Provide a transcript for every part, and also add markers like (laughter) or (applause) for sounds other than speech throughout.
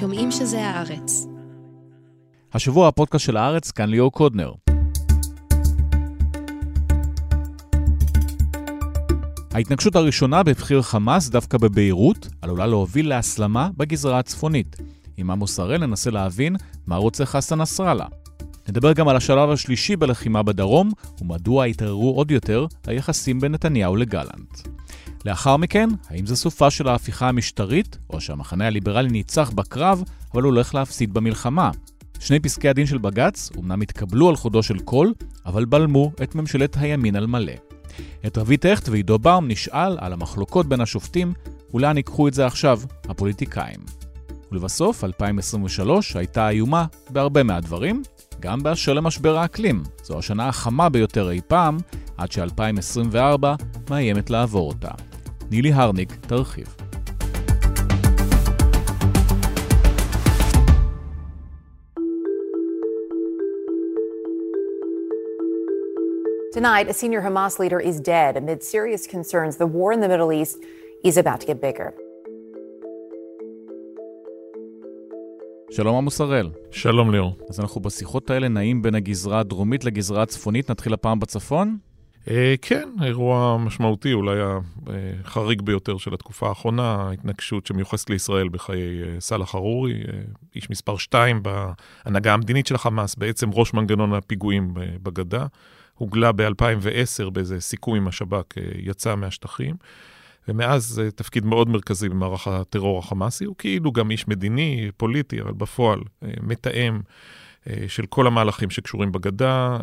שומעים שזה הארץ. השבוע הפודקאסט של הארץ, כאן ליאור קודנר. ההתנגשות הראשונה בבחיר חמאס, דווקא בביירות, עלולה להוביל להסלמה בגזרה הצפונית. עם עמוס הראל ננסה להבין מה רוצה חסן נסראללה. נדבר גם על השלב השלישי בלחימה בדרום, ומדוע התערערו עוד יותר היחסים בין נתניהו לגלנט. לאחר מכן, האם זה סופה של ההפיכה המשטרית, או שהמחנה הליברלי ניצח בקרב, אבל הולך להפסיד במלחמה? שני פסקי הדין של בג"ץ אומנם התקבלו על חודו של קול, אבל בלמו את ממשלת הימין על מלא. את רבית הכט ועידו באום נשאל על המחלוקות בין השופטים, ולאן ייקחו את זה עכשיו הפוליטיקאים. ולבסוף, 2023 הייתה איומה בהרבה מהדברים, גם באשר למשבר האקלים. זו השנה החמה ביותר אי פעם, עד ש-2024 מאיימת לעבור אותה. נילי הרניק תרחיב. Tonight, a senior Hamas leader is dead amid serious concerns the war in the Middle East is about to get bigger. שלום עמוס הראל. שלום ליאור. אז אנחנו בשיחות האלה נעים בין הגזרה הדרומית לגזרה הצפונית, נתחיל הפעם בצפון? אה, כן, אירוע משמעותי, אולי החריג ביותר של התקופה האחרונה, ההתנגשות שמיוחסת לישראל בחיי אה, סאלח ארורי, אה, איש מספר 2 בהנהגה המדינית של החמאס, בעצם ראש מנגנון הפיגועים בגדה. הוגלה ב-2010 באיזה סיכום עם השב"כ, יצא מהשטחים. ומאז זה תפקיד מאוד מרכזי במערך הטרור החמאסי, הוא כאילו גם איש מדיני, פוליטי, אבל בפועל מתאם של כל המהלכים שקשורים בגדה,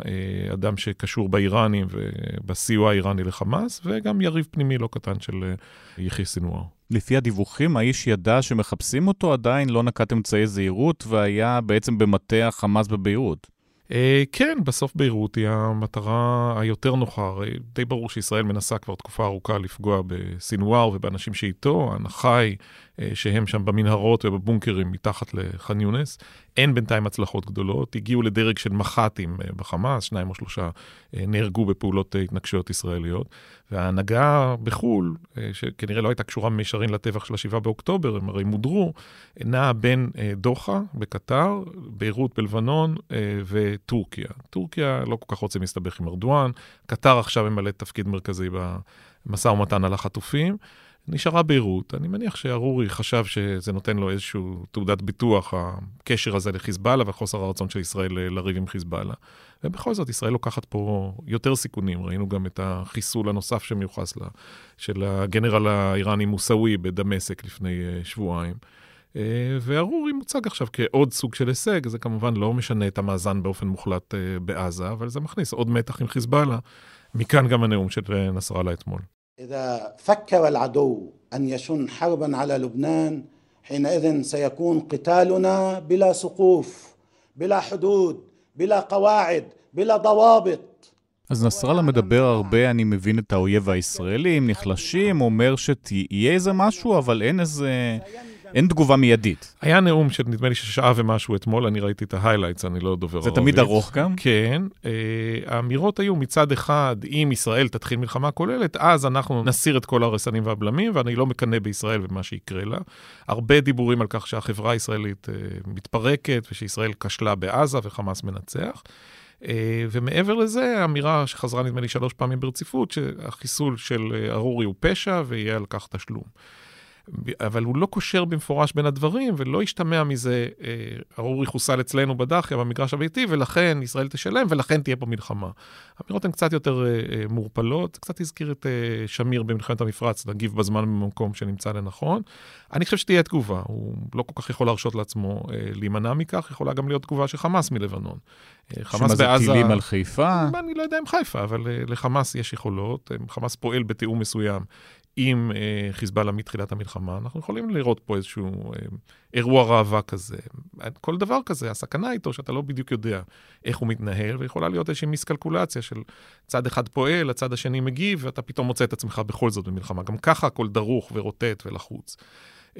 אדם שקשור באיראנים ובסיוע האיראני לחמאס, וגם יריב פנימי לא קטן של יחיא סינואר. לפי הדיווחים, האיש ידע שמחפשים אותו, עדיין לא נקט אמצעי זהירות, והיה בעצם במטה החמאס בביירות. אה, כן, בסוף ביירות היא המטרה היותר נוחה. הרי די ברור שישראל מנסה כבר תקופה ארוכה לפגוע בסינואר ובאנשים שאיתו. ההנחה היא אה, שהם שם במנהרות ובבונקרים מתחת לח'אן יונס. אין בינתיים הצלחות גדולות, הגיעו לדרג של מח"טים אה, בחמאס, שניים או שלושה נהרגו בפעולות התנגשויות ישראליות. וההנהגה בחו"ל, שכנראה לא הייתה קשורה במישרין לטבח של ה-7 באוקטובר, הם הרי מודרו, נעה בין דוחה בקטר, ביירות בלבנון וטורקיה. טורקיה לא כל כך רוצה להסתבך עם ארדואן, קטר עכשיו ממלאת תפקיד מרכזי במשא ומתן על החטופים. נשארה ביירות. אני מניח שארורי חשב שזה נותן לו איזושהי תעודת ביטוח, הקשר הזה לחיזבאללה וחוסר הרצון של ישראל לריב עם חיזבאללה. ובכל זאת, ישראל לוקחת פה יותר סיכונים. ראינו גם את החיסול הנוסף שמיוחס לה, של הגנרל האיראני מוסאווי בדמשק לפני uh, שבועיים. Uh, וארורי מוצג עכשיו כעוד סוג של הישג, זה כמובן לא משנה את המאזן באופן מוחלט uh, בעזה, אבל זה מכניס עוד מתח עם חיזבאללה. מכאן גם הנאום של נסראללה אתמול. إذا فكر العدو أن يشن حربا على لبنان حينئذ سيكون قتالنا بلا سقوف بلا حدود بلا قواعد بلا ضوابط אז נסראללה מדבר הרבה, אני מבין את האויב הישראלי, הם נחלשים, אומר שתהיה איזה משהו, אבל אין איזה... אין תגובה מיידית. היה נאום של נדמה לי ששעה ומשהו אתמול, אני ראיתי את ה highlights, אני לא דובר ערבית. זה תמיד ארוך גם? כן. אה, האמירות היו מצד אחד, אם ישראל תתחיל מלחמה כוללת, אז אנחנו נסיר את כל הרסנים והבלמים, ואני לא מקנא בישראל ומה שיקרה לה. הרבה דיבורים על כך שהחברה הישראלית אה, מתפרקת, ושישראל כשלה בעזה וחמאס מנצח. Uh, ומעבר לזה, אמירה שחזרה נדמה לי שלוש פעמים ברציפות, שהחיסול של ארורי הוא פשע ויהיה על כך תשלום. אבל הוא לא קושר במפורש בין הדברים, ולא השתמע מזה, אה, ארורי חוסל אצלנו בדחיה, במגרש הביתי, ולכן ישראל תשלם, ולכן תהיה פה מלחמה. האמירות הן קצת יותר אה, אה, מעורפלות, קצת הזכיר את אה, שמיר במלחמת המפרץ, להגיב בזמן במקום שנמצא לנכון. אני חושב שתהיה תגובה, הוא לא כל כך יכול להרשות לעצמו אה, להימנע מכך, יכולה גם להיות תגובה של חמאס מלבנון. אה, חמאס בעזה... שמה זה טילים על חיפה? אני לא יודע אם חיפה, אבל אה, לחמאס יש יכולות, חמאס פועל בתיאום מסוים עם אה, חיזבאללה מתחילת המלחמה, אנחנו יכולים לראות פה איזשהו אה, אירוע ראווה כזה. כל דבר כזה, הסכנה איתו שאתה לא בדיוק יודע איך הוא מתנהל, ויכולה להיות איזושהי מיסקלקולציה של צד אחד פועל, הצד השני מגיב, ואתה פתאום מוצא את עצמך בכל זאת במלחמה. גם ככה הכל דרוך ורוטט ולחוץ.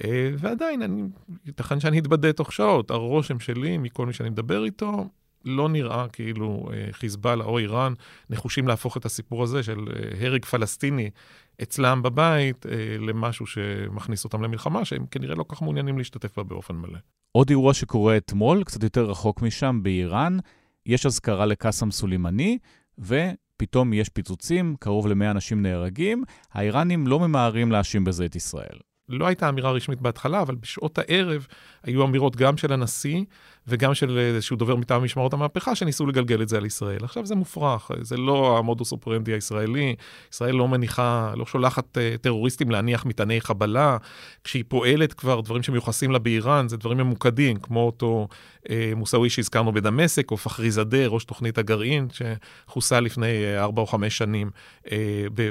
אה, ועדיין, אני, ייתכן שאני אתבדה תוך שעות. הרושם שלי מכל מי שאני מדבר איתו, לא נראה כאילו חיזבאללה או איראן נחושים להפוך את הסיפור הזה של הרג פלסטיני אצלם בבית למשהו שמכניס אותם למלחמה, שהם כנראה לא כך מעוניינים להשתתף בה באופן מלא. עוד אירוע שקורה אתמול, קצת יותר רחוק משם, באיראן, יש אזכרה לקאסם סולימני, ופתאום יש פיצוצים, קרוב ל-100 אנשים נהרגים. האיראנים לא ממהרים להאשים בזה את ישראל. לא הייתה אמירה רשמית בהתחלה, אבל בשעות הערב היו אמירות גם של הנשיא וגם של איזשהו דובר מטעם משמרות המהפכה, שניסו לגלגל את זה על ישראל. עכשיו זה מופרך, זה לא המודוס אופרנדי הישראלי. ישראל לא מניחה, לא שולחת uh, טרוריסטים להניח מטעני חבלה. כשהיא פועלת כבר, דברים שמיוחסים לה באיראן, זה דברים ממוקדים, כמו אותו uh, מוסאווי שהזכרנו בדמשק, או פחרי זאדה, ראש תוכנית הגרעין, שחוסל לפני ארבע uh, או חמש שנים uh,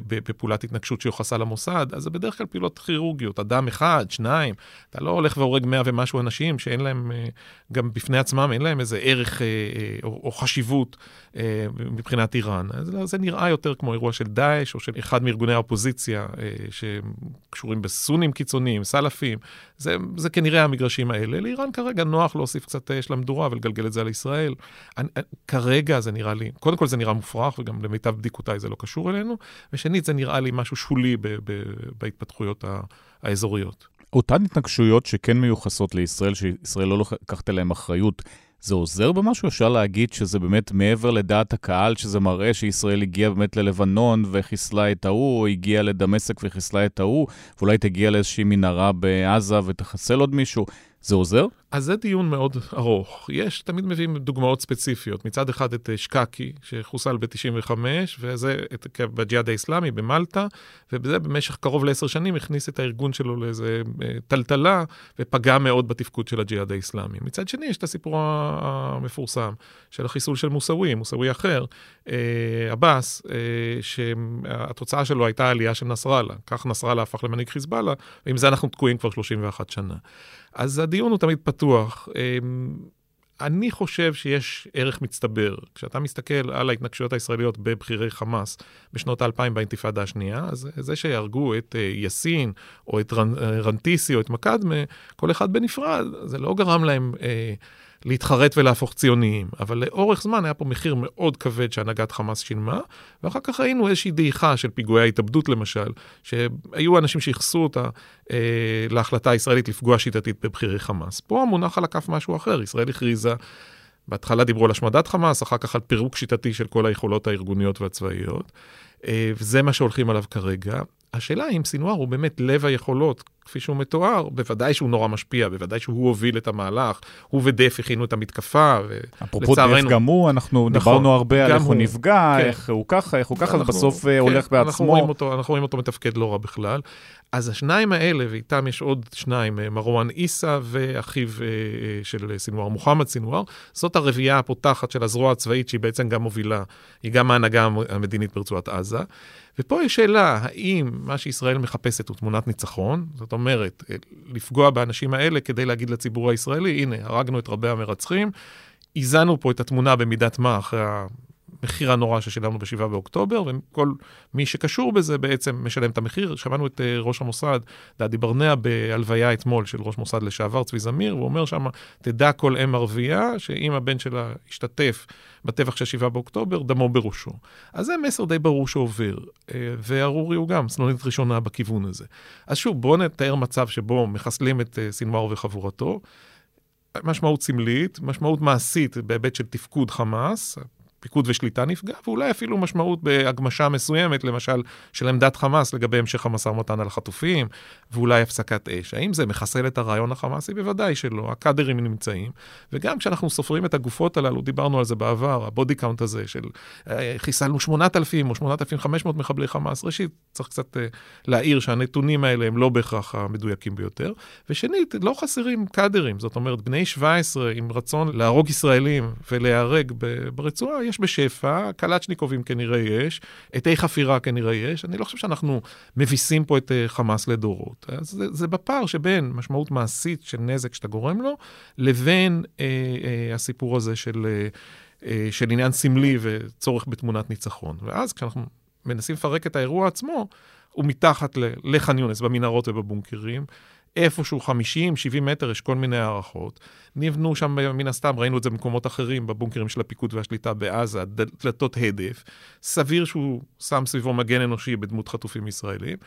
בפעולת התנגשות שיוחסה למוסד. אז זה בדרך כלל פעולות כירורגיות, אדם אחד, שניים. אתה לא הולך והורג מאה ומשהו אנשים שאין להם uh, גם... בפני עצמם, אין להם איזה ערך אה, אה, או, או חשיבות אה, מבחינת איראן. אז לא, זה נראה יותר כמו אירוע של דאעש או של אחד מארגוני האופוזיציה אה, שקשורים בסונים קיצוניים, סלאפים. זה, זה כנראה המגרשים האלה. לאיראן כרגע נוח להוסיף קצת אש למדורה ולגלגל את זה על ישראל. אני, אה, כרגע זה נראה לי, קודם כל זה נראה מופרך, וגם למיטב בדיקותיי זה לא קשור אלינו, ושנית, זה נראה לי משהו שולי ב, ב, בהתפתחויות האזוריות. אותן התנגשויות שכן מיוחסות לישראל, שישראל לא לקחת אליהן אחריות, זה עוזר במשהו? אפשר להגיד שזה באמת מעבר לדעת הקהל, שזה מראה שישראל הגיעה באמת ללבנון וחיסלה את ההוא, או הגיעה לדמשק וחיסלה את ההוא, ואולי תגיע לאיזושהי מנהרה בעזה ותחסל עוד מישהו. זה עוזר? אז זה דיון מאוד ארוך. יש, תמיד מביאים דוגמאות ספציפיות. מצד אחד את אה, שקקי, שחוסל ב-95, וזה את, בג'יהאד האיסלאמי במלטה, ובזה במשך קרוב לעשר שנים הכניס את הארגון שלו לאיזה אה, טלטלה, ופגע מאוד בתפקוד של הג'יהאד האיסלאמי. מצד שני, יש את הסיפור המפורסם של החיסול של מוסאווי, מוסאווי אחר, אה, עבאס, אה, שהתוצאה שלו הייתה עלייה של נסראללה. כך נסראללה הפך למנהיג חיזבאללה, ועם זה אנחנו תקועים כבר 31 שנה. אז הדיון הוא תמיד פתוח. אמ, אני חושב שיש ערך מצטבר. כשאתה מסתכל על ההתנגשויות הישראליות בבכירי חמאס בשנות האלפיים באינתיפאדה השנייה, אז זה שיהרגו את אה, יאסין, או את רנטיסי, או את מקדמה, כל אחד בנפרד, זה לא גרם להם... אה, להתחרט ולהפוך ציוניים. אבל לאורך זמן היה פה מחיר מאוד כבד שהנהגת חמאס שילמה, ואחר כך ראינו איזושהי דעיכה של פיגועי ההתאבדות למשל, שהיו אנשים שייחסו אותה אה, להחלטה הישראלית לפגוע שיטתית בבכירי חמאס. פה מונח על הכף משהו אחר, ישראל הכריזה... בהתחלה דיברו על השמדת חמאס, אחר כך על פירוק שיטתי של כל היכולות הארגוניות והצבאיות. אה, וזה מה שהולכים עליו כרגע. השאלה אם סינואר הוא באמת לב היכולות, כפי שהוא מתואר, בוודאי שהוא נורא משפיע, בוודאי שהוא הוביל את המהלך, הוא ודף הכינו את המתקפה, ולצערנו... אפרופו דף גם הוא, אנחנו נכון, דיברנו הרבה על איך הוא נפגע, כן. איך הוא ככה, איך הוא ככה, אנחנו, בסוף אה, כן, הולך בעצמו. אנחנו רואים, אותו, אנחנו רואים אותו מתפקד לא רע בכלל. אז השניים האלה, ואיתם יש עוד שניים, אה, מרואן עיסא ואחיו אה, של סינואר, מוחמד סינואר, זאת הרביעייה הפותחת של הזרוע הצבאית, שהיא בעצם גם מובילה, היא גם ההנהגה המדינית ברצועת עזה. ופה יש שאלה, האם מה שישראל מחפשת הוא תמונת ניצחון? זאת אומרת, אה, לפגוע באנשים האלה כדי להגיד לציבור הישראלי, הנה, הרגנו את רבי המרצחים, איזנו פה את התמונה במידת מה אחרי המחיר הנורא ששילמנו ב-7 באוקטובר, וכל מי שקשור בזה בעצם משלם את המחיר. שמענו את uh, ראש המוסד, דדי ברנע, בהלוויה אתמול של ראש מוסד לשעבר, צבי זמיר, והוא אומר שם, תדע כל אם ערבייה, שאם הבן שלה השתתף בטבח של 7 באוקטובר, דמו בראשו. אז זה מסר די ברור שעובר, uh, וארורי הוא גם סנונית ראשונה בכיוון הזה. אז שוב, בואו נתאר מצב שבו מחסלים את uh, סינואר וחבורתו. משמעות סמלית, משמעות מעשית בהיבט של תפקוד חמאס, פיקוד ושליטה נפגע, ואולי אפילו משמעות בהגמשה מסוימת, למשל, של עמדת חמאס לגבי המשך המשא ומתן על החטופים, ואולי הפסקת אש. האם זה מחסל את הרעיון החמאסי? בוודאי שלא. הקאדרים נמצאים, וגם כשאנחנו סופרים את הגופות הללו, דיברנו על זה בעבר, ה body count הזה של אה, חיסלנו 8,000 או 8,500 מחבלי חמאס. ראשית, צריך קצת אה, להעיר שהנתונים האלה הם לא בהכרח המדויקים ביותר. ושנית, לא חסרים קאדרים, זאת אומרת, בני 17 עם רצון להרוג ישראלים ולהיהרג ברצועה, יש בשפע, קלצ'ניקובים כנראה יש, עטי חפירה כנראה יש. אני לא חושב שאנחנו מביסים פה את uh, חמאס לדורות. אז זה, זה בפער שבין משמעות מעשית של נזק שאתה גורם לו, לבין uh, uh, הסיפור הזה של, uh, uh, של עניין סמלי וצורך בתמונת ניצחון. ואז כשאנחנו מנסים לפרק את האירוע עצמו, הוא מתחת לח'אן יונס, במנהרות ובבונקרים. איפשהו 50, 70 מטר, יש כל מיני הערכות. נבנו שם, מן הסתם, ראינו את זה במקומות אחרים, בבונקרים של הפיקוד והשליטה בעזה, דלתות הדף. סביר שהוא שם סביבו מגן אנושי בדמות חטופים ישראלים.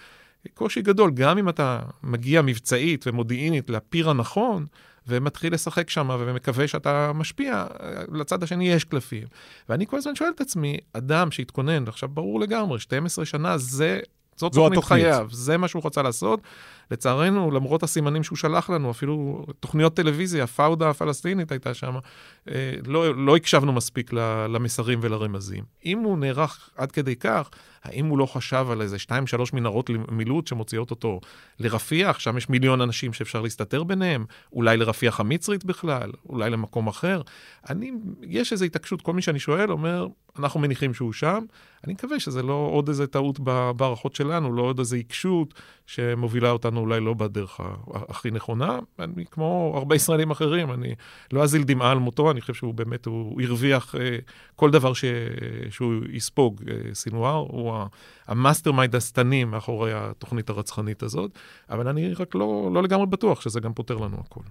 קושי גדול, גם אם אתה מגיע מבצעית ומודיעינית לפיר הנכון, ומתחיל לשחק שם ומקווה שאתה משפיע, לצד השני יש קלפים. ואני כל הזמן שואל את עצמי, אדם שהתכונן, עכשיו ברור לגמרי, 12 שנה זה... זאת תוכנית חייו, זה מה שהוא רצה לעשות. לצערנו, למרות הסימנים שהוא שלח לנו, אפילו תוכניות טלוויזיה, פאודה הפלסטינית הייתה שם, אה, לא, לא הקשבנו מספיק למסרים ולרמזים. אם הוא נערך עד כדי כך, האם הוא לא חשב על איזה שתיים, שלוש מנהרות מילוט שמוציאות אותו לרפיח, שם יש מיליון אנשים שאפשר להסתתר ביניהם, אולי לרפיח המצרית בכלל, אולי למקום אחר. אני, יש איזו התעקשות, כל מי שאני שואל אומר, אנחנו מניחים שהוא שם. אני מקווה שזה לא עוד איזה טעות בהערכות שלנו, לא עוד איזו עיקשות שמובילה אותנו אולי לא בדרך הכי נכונה. אני, כמו הרבה ישראלים אחרים, אני לא אזיל דמעה על מותו, אני חושב שהוא באמת, הוא הרוויח אה, כל דבר ש, שהוא יספוג. אה, סינואר הוא ה mastermind השטני מאחורי התוכנית הרצחנית הזאת, אבל אני רק לא, לא לגמרי בטוח שזה גם פותר לנו הכול.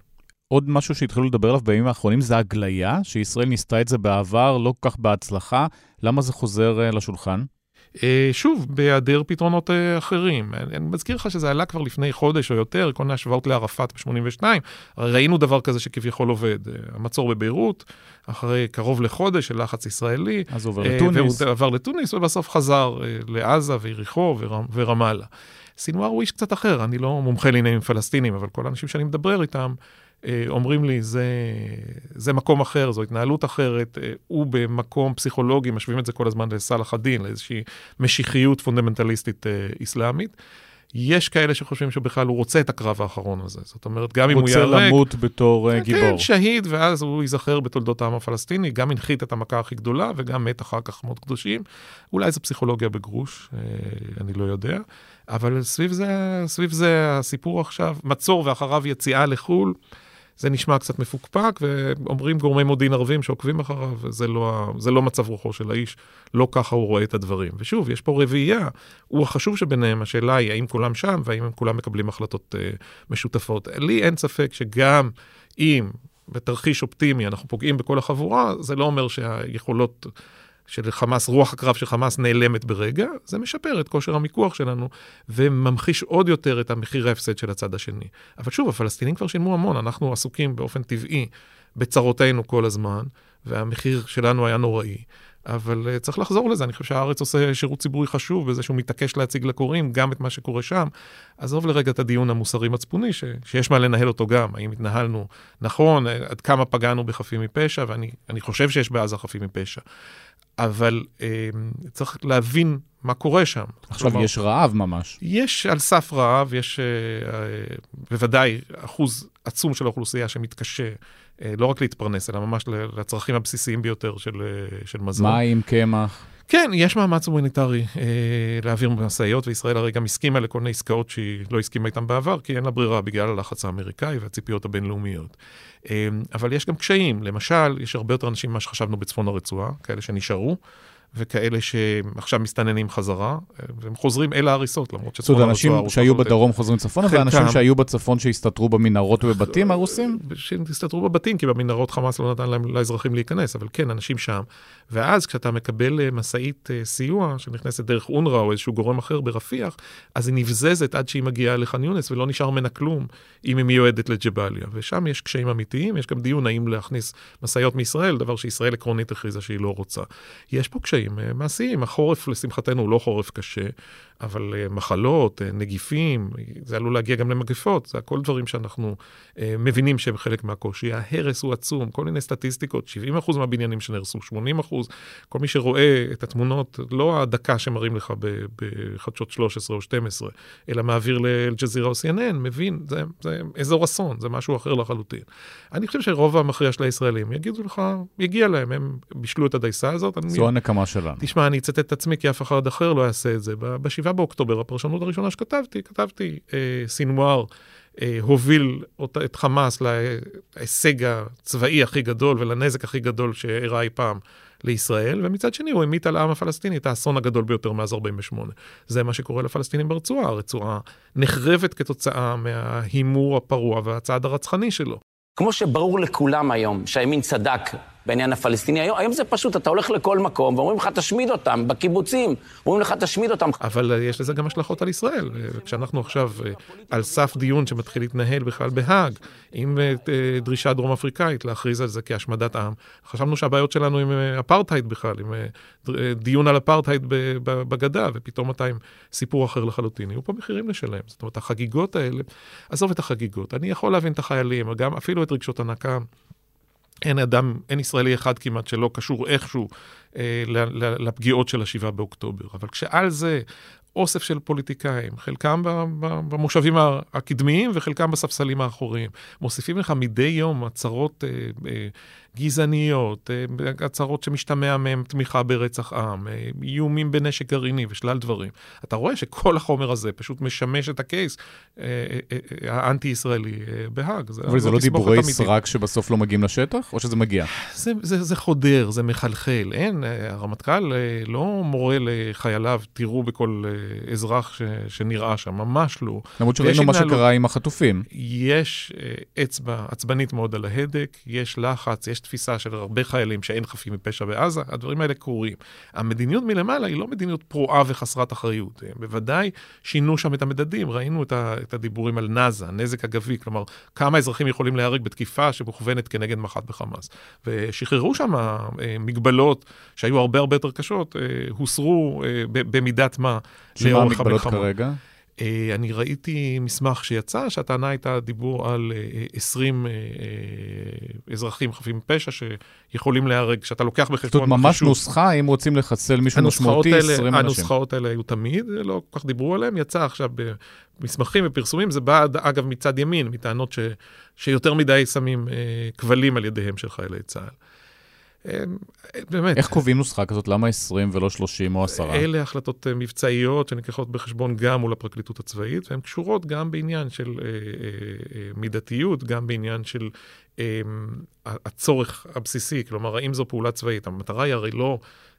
עוד משהו שהתחילו לדבר עליו בימים האחרונים זה הגליה, שישראל ניסתה את זה בעבר, לא כל כך בהצלחה. למה זה חוזר uh, לשולחן? Uh, שוב, בהיעדר פתרונות uh, אחרים. אני, מזכיר לך שזה עלה כבר לפני חודש או יותר, כל מיני השוואות לערפאת ב-82. ראינו דבר כזה שכביכול עובד. המצור בביירות, אחרי קרוב לחודש של לחץ ישראלי. אז עובר uh, לתוניס. והוא עבר לתוניס, ובסוף חזר לעזה ויריחו ורמ, ורמאללה. סינואר הוא איש קצת אחר, אני לא מומחה לעניינים פלסטינים, אבל כל האנשים שאני מדבר איתם, אה, אומרים לי, זה, זה מקום אחר, זו התנהלות אחרת, אה, הוא במקום פסיכולוגי, משווים את זה כל הזמן לסלאח א-דין, לאיזושהי משיחיות פונדמנטליסטית אה, איסלאמית. יש כאלה שחושבים שבכלל הוא רוצה את הקרב האחרון הזה. זאת אומרת, גם אם הוא ייהרג... רוצה למות בתור כן, גיבור. כן, שהיד, ואז הוא ייזכר בתולדות העם הפלסטיני, גם הנחית את המכה הכי גדולה וגם מת אחר כך מאוד קדושים. אולי זו פסיכולוגיה בגרוש, אני לא יודע. אבל סביב זה, סביב זה הסיפור עכשיו, מצור ואחריו יציאה לחו"ל. זה נשמע קצת מפוקפק, ואומרים גורמי מודיעין ערבים שעוקבים אחריו, זה לא, זה לא מצב רוחו של האיש, לא ככה הוא רואה את הדברים. ושוב, יש פה רביעייה, הוא החשוב שביניהם, השאלה היא האם כולם שם, והאם הם כולם מקבלים החלטות uh, משותפות. לי אין ספק שגם אם בתרחיש אופטימי אנחנו פוגעים בכל החבורה, זה לא אומר שהיכולות... של חמאס, רוח הקרב של חמאס נעלמת ברגע, זה משפר את כושר המיקוח שלנו וממחיש עוד יותר את המחיר ההפסד של הצד השני. אבל שוב, הפלסטינים כבר שילמו המון, אנחנו עסוקים באופן טבעי בצרותינו כל הזמן, והמחיר שלנו היה נוראי. אבל uh, צריך לחזור לזה, אני חושב שהארץ עושה שירות ציבורי חשוב בזה שהוא מתעקש להציג לקוראים גם את מה שקורה שם. עזוב לרגע את הדיון המוסרי-מצפוני, ש, שיש מה לנהל אותו גם, האם התנהלנו נכון, עד כמה פגענו בחפים מפשע, ואני חושב שיש בעזה חפים מפשע. אבל אה, צריך להבין מה קורה שם. עכשיו כלומר, יש רעב ממש. יש על סף רעב, יש אה, אה, בוודאי אחוז עצום של האוכלוסייה שמתקשה אה, לא רק להתפרנס, אלא ממש לצרכים הבסיסיים ביותר של, אה, של מזון. מים, קמח. כן, יש מאמץ הומניטרי אה, להעביר משאיות, וישראל הרי גם הסכימה לכל מיני עסקאות שהיא לא הסכימה איתן בעבר, כי אין לה ברירה בגלל הלחץ האמריקאי והציפיות הבינלאומיות. אה, אבל יש גם קשיים, למשל, יש הרבה יותר אנשים ממה שחשבנו בצפון הרצועה, כאלה שנשארו. וכאלה שעכשיו מסתננים חזרה, והם חוזרים אל ההריסות, למרות שצפון הרצועה... זאת אומרת, אנשים שהיו בדרום חוזרים צפונה, ואנשים שהיו בצפון שהסתתרו במנהרות ובבתים הרוסים? שהסתתרו בבתים, כי במנהרות חמאס לא נתן להם, לאזרחים להיכנס, אבל כן, אנשים שם. ואז כשאתה מקבל אה, משאית אה, סיוע שנכנסת דרך אונר"א או איזשהו גורם אחר ברפיח, אז היא נבזזת עד שהיא מגיעה לח'אן יונס, ולא נשאר ממנה כלום אם היא מיועדת לג'באליה. ושם יש קשיים אמיתיים, יש גם דיון האם להכניס משאיות מישראל, דבר שישראל עקרונית הכריזה שהיא לא רוצה. יש פה קשיים. קשיים אה, מעשיים. החורף, לשמחתנו, הוא לא חורף קשה, אבל uh, מחלות, uh, נגיפים, זה עלול להגיע גם למגפות, זה הכל דברים שאנחנו uh, מבינים שהם חלק מהקושי. ההרס הוא עצום, כל מיני סטטיסטיקות, 70% מהבניינים שנהרסו, 80%, כל מי שרואה את התמונות, לא הדקה שמראים לך בחדשות 13 או 12, אלא מעביר לאל-ג'זירה או CNN, מבין, זה, זה אזור אסון, זה משהו אחר לחלוטין. אני חושב שרוב המכריע של הישראלים יגידו לך, יגיע להם, הם בישלו את הדייסה הזאת. זו הנקמה שלנו. תשמע, אני אצטט את עצמי, כי אף אחד אחר לא יעשה את זה. ב-7 באוקטובר, הפרשנות הראשונה שכתבתי, כתבתי אה, סינואר אה, הוביל את חמאס להישג הצבאי הכי גדול ולנזק הכי גדול שאירע אי פעם לישראל, ומצד שני הוא המיט על העם הפלסטיני את האסון הגדול ביותר מאז 48. זה מה שקורה לפלסטינים ברצועה, הרצועה נחרבת כתוצאה מההימור הפרוע והצעד הרצחני שלו. כמו שברור לכולם היום שהימין צדק בעניין הפלסטיני. היום, היום זה פשוט, אתה הולך לכל מקום ואומרים לך, תשמיד אותם, בקיבוצים, אומרים לך, תשמיד אותם. אבל אה, יש לזה גם השלכות על ישראל. אה, כשאנחנו עכשיו אה, על סף דיון שמתחיל להתנהל בכלל בהאג, עם דרישה דרום אפריקאית להכריז על זה כהשמדת עם, חשבנו שהבעיות שלנו עם אפרטהייד בכלל, עם דיון על אפרטהייד בגדה, ופתאום אתה עם סיפור אחר לחלוטין. יהיו פה מחירים לשלם. זאת אומרת, החגיגות האלה, עזוב את החגיגות, אני יכול להבין את החיילים, גם אפילו את רגשות הנקם. אין אדם, אין ישראלי אחד כמעט שלא קשור איכשהו אה, לפגיעות של השבעה באוקטובר. אבל כשעל זה אוסף של פוליטיקאים, חלקם במושבים הקדמיים וחלקם בספסלים האחוריים, מוסיפים לך מדי יום הצהרות אה, אה, גזעניות, אה, הצהרות שמשתמע מהן תמיכה ברצח עם, אה, איומים בנשק גרעיני ושלל דברים. אתה רואה שכל החומר הזה פשוט משמש את הקייס אה, האנטי-ישראלי בהאג. אבל זה לא דיבורי סרק שבסוף לא מגיעים לשטח, או שזה מגיע? זה, זה, זה חודר, זה מחלחל. אין, הרמטכ"ל לא מורה לחייליו, תראו בכל אזרח ש, שנראה שם, ממש לא. למרות שראינו מה שקרה עם החטופים. יש אצבע עצבנית מאוד על ההדק, יש לחץ, יש תפיסה של הרבה חיילים שאין חפים מפשע בעזה, הדברים האלה קורים. המדיניות מלמעלה היא לא מדיניות פרועה וחסרת אחריות. הם בוודאי שינו שם את המדדים, ראינו את, ה, את הדיבורים על נאזה, נזק אגבי, כלומר, כמה אזרחים יכולים להיהרג בתקיפה שמוכוונת כנגד מח"ט בחמאס. ושחררו שם אה, מגבלות שהיו הרבה הרבה יותר קשות, אה, הוסרו אה, במידת מה לאורך המלחמה. שמה המגבלות כרגע? אה, אני ראיתי מסמך שיצא, שהטענה הייתה דיבור על 20 אה, אה, אזרחים חפים פשע שיכולים להיהרג, שאתה לוקח בחשבון... זאת אומרת, ממש נוסחה, אם רוצים לחסל מישהו משמעותי, 20 אנשים. הנוסחאות האלה היו תמיד, לא כל כך דיברו עליהן, יצא עכשיו במסמכים ופרסומים, זה בא, אגב, מצד ימין, מטענות ש, שיותר מדי שמים כבלים על ידיהם של חיילי צה"ל. באמת. איך קובעים נוסחה כזאת? למה 20 ולא 30 או 10? אלה החלטות אה, מבצעיות שנלקחות בחשבון גם מול הפרקליטות הצבאית, והן קשורות גם בעניין של אה, אה, אה, מידתיות, גם בעניין של אה, הצורך הבסיסי. כלומר, האם זו פעולה צבאית? המטרה היא הרי לא...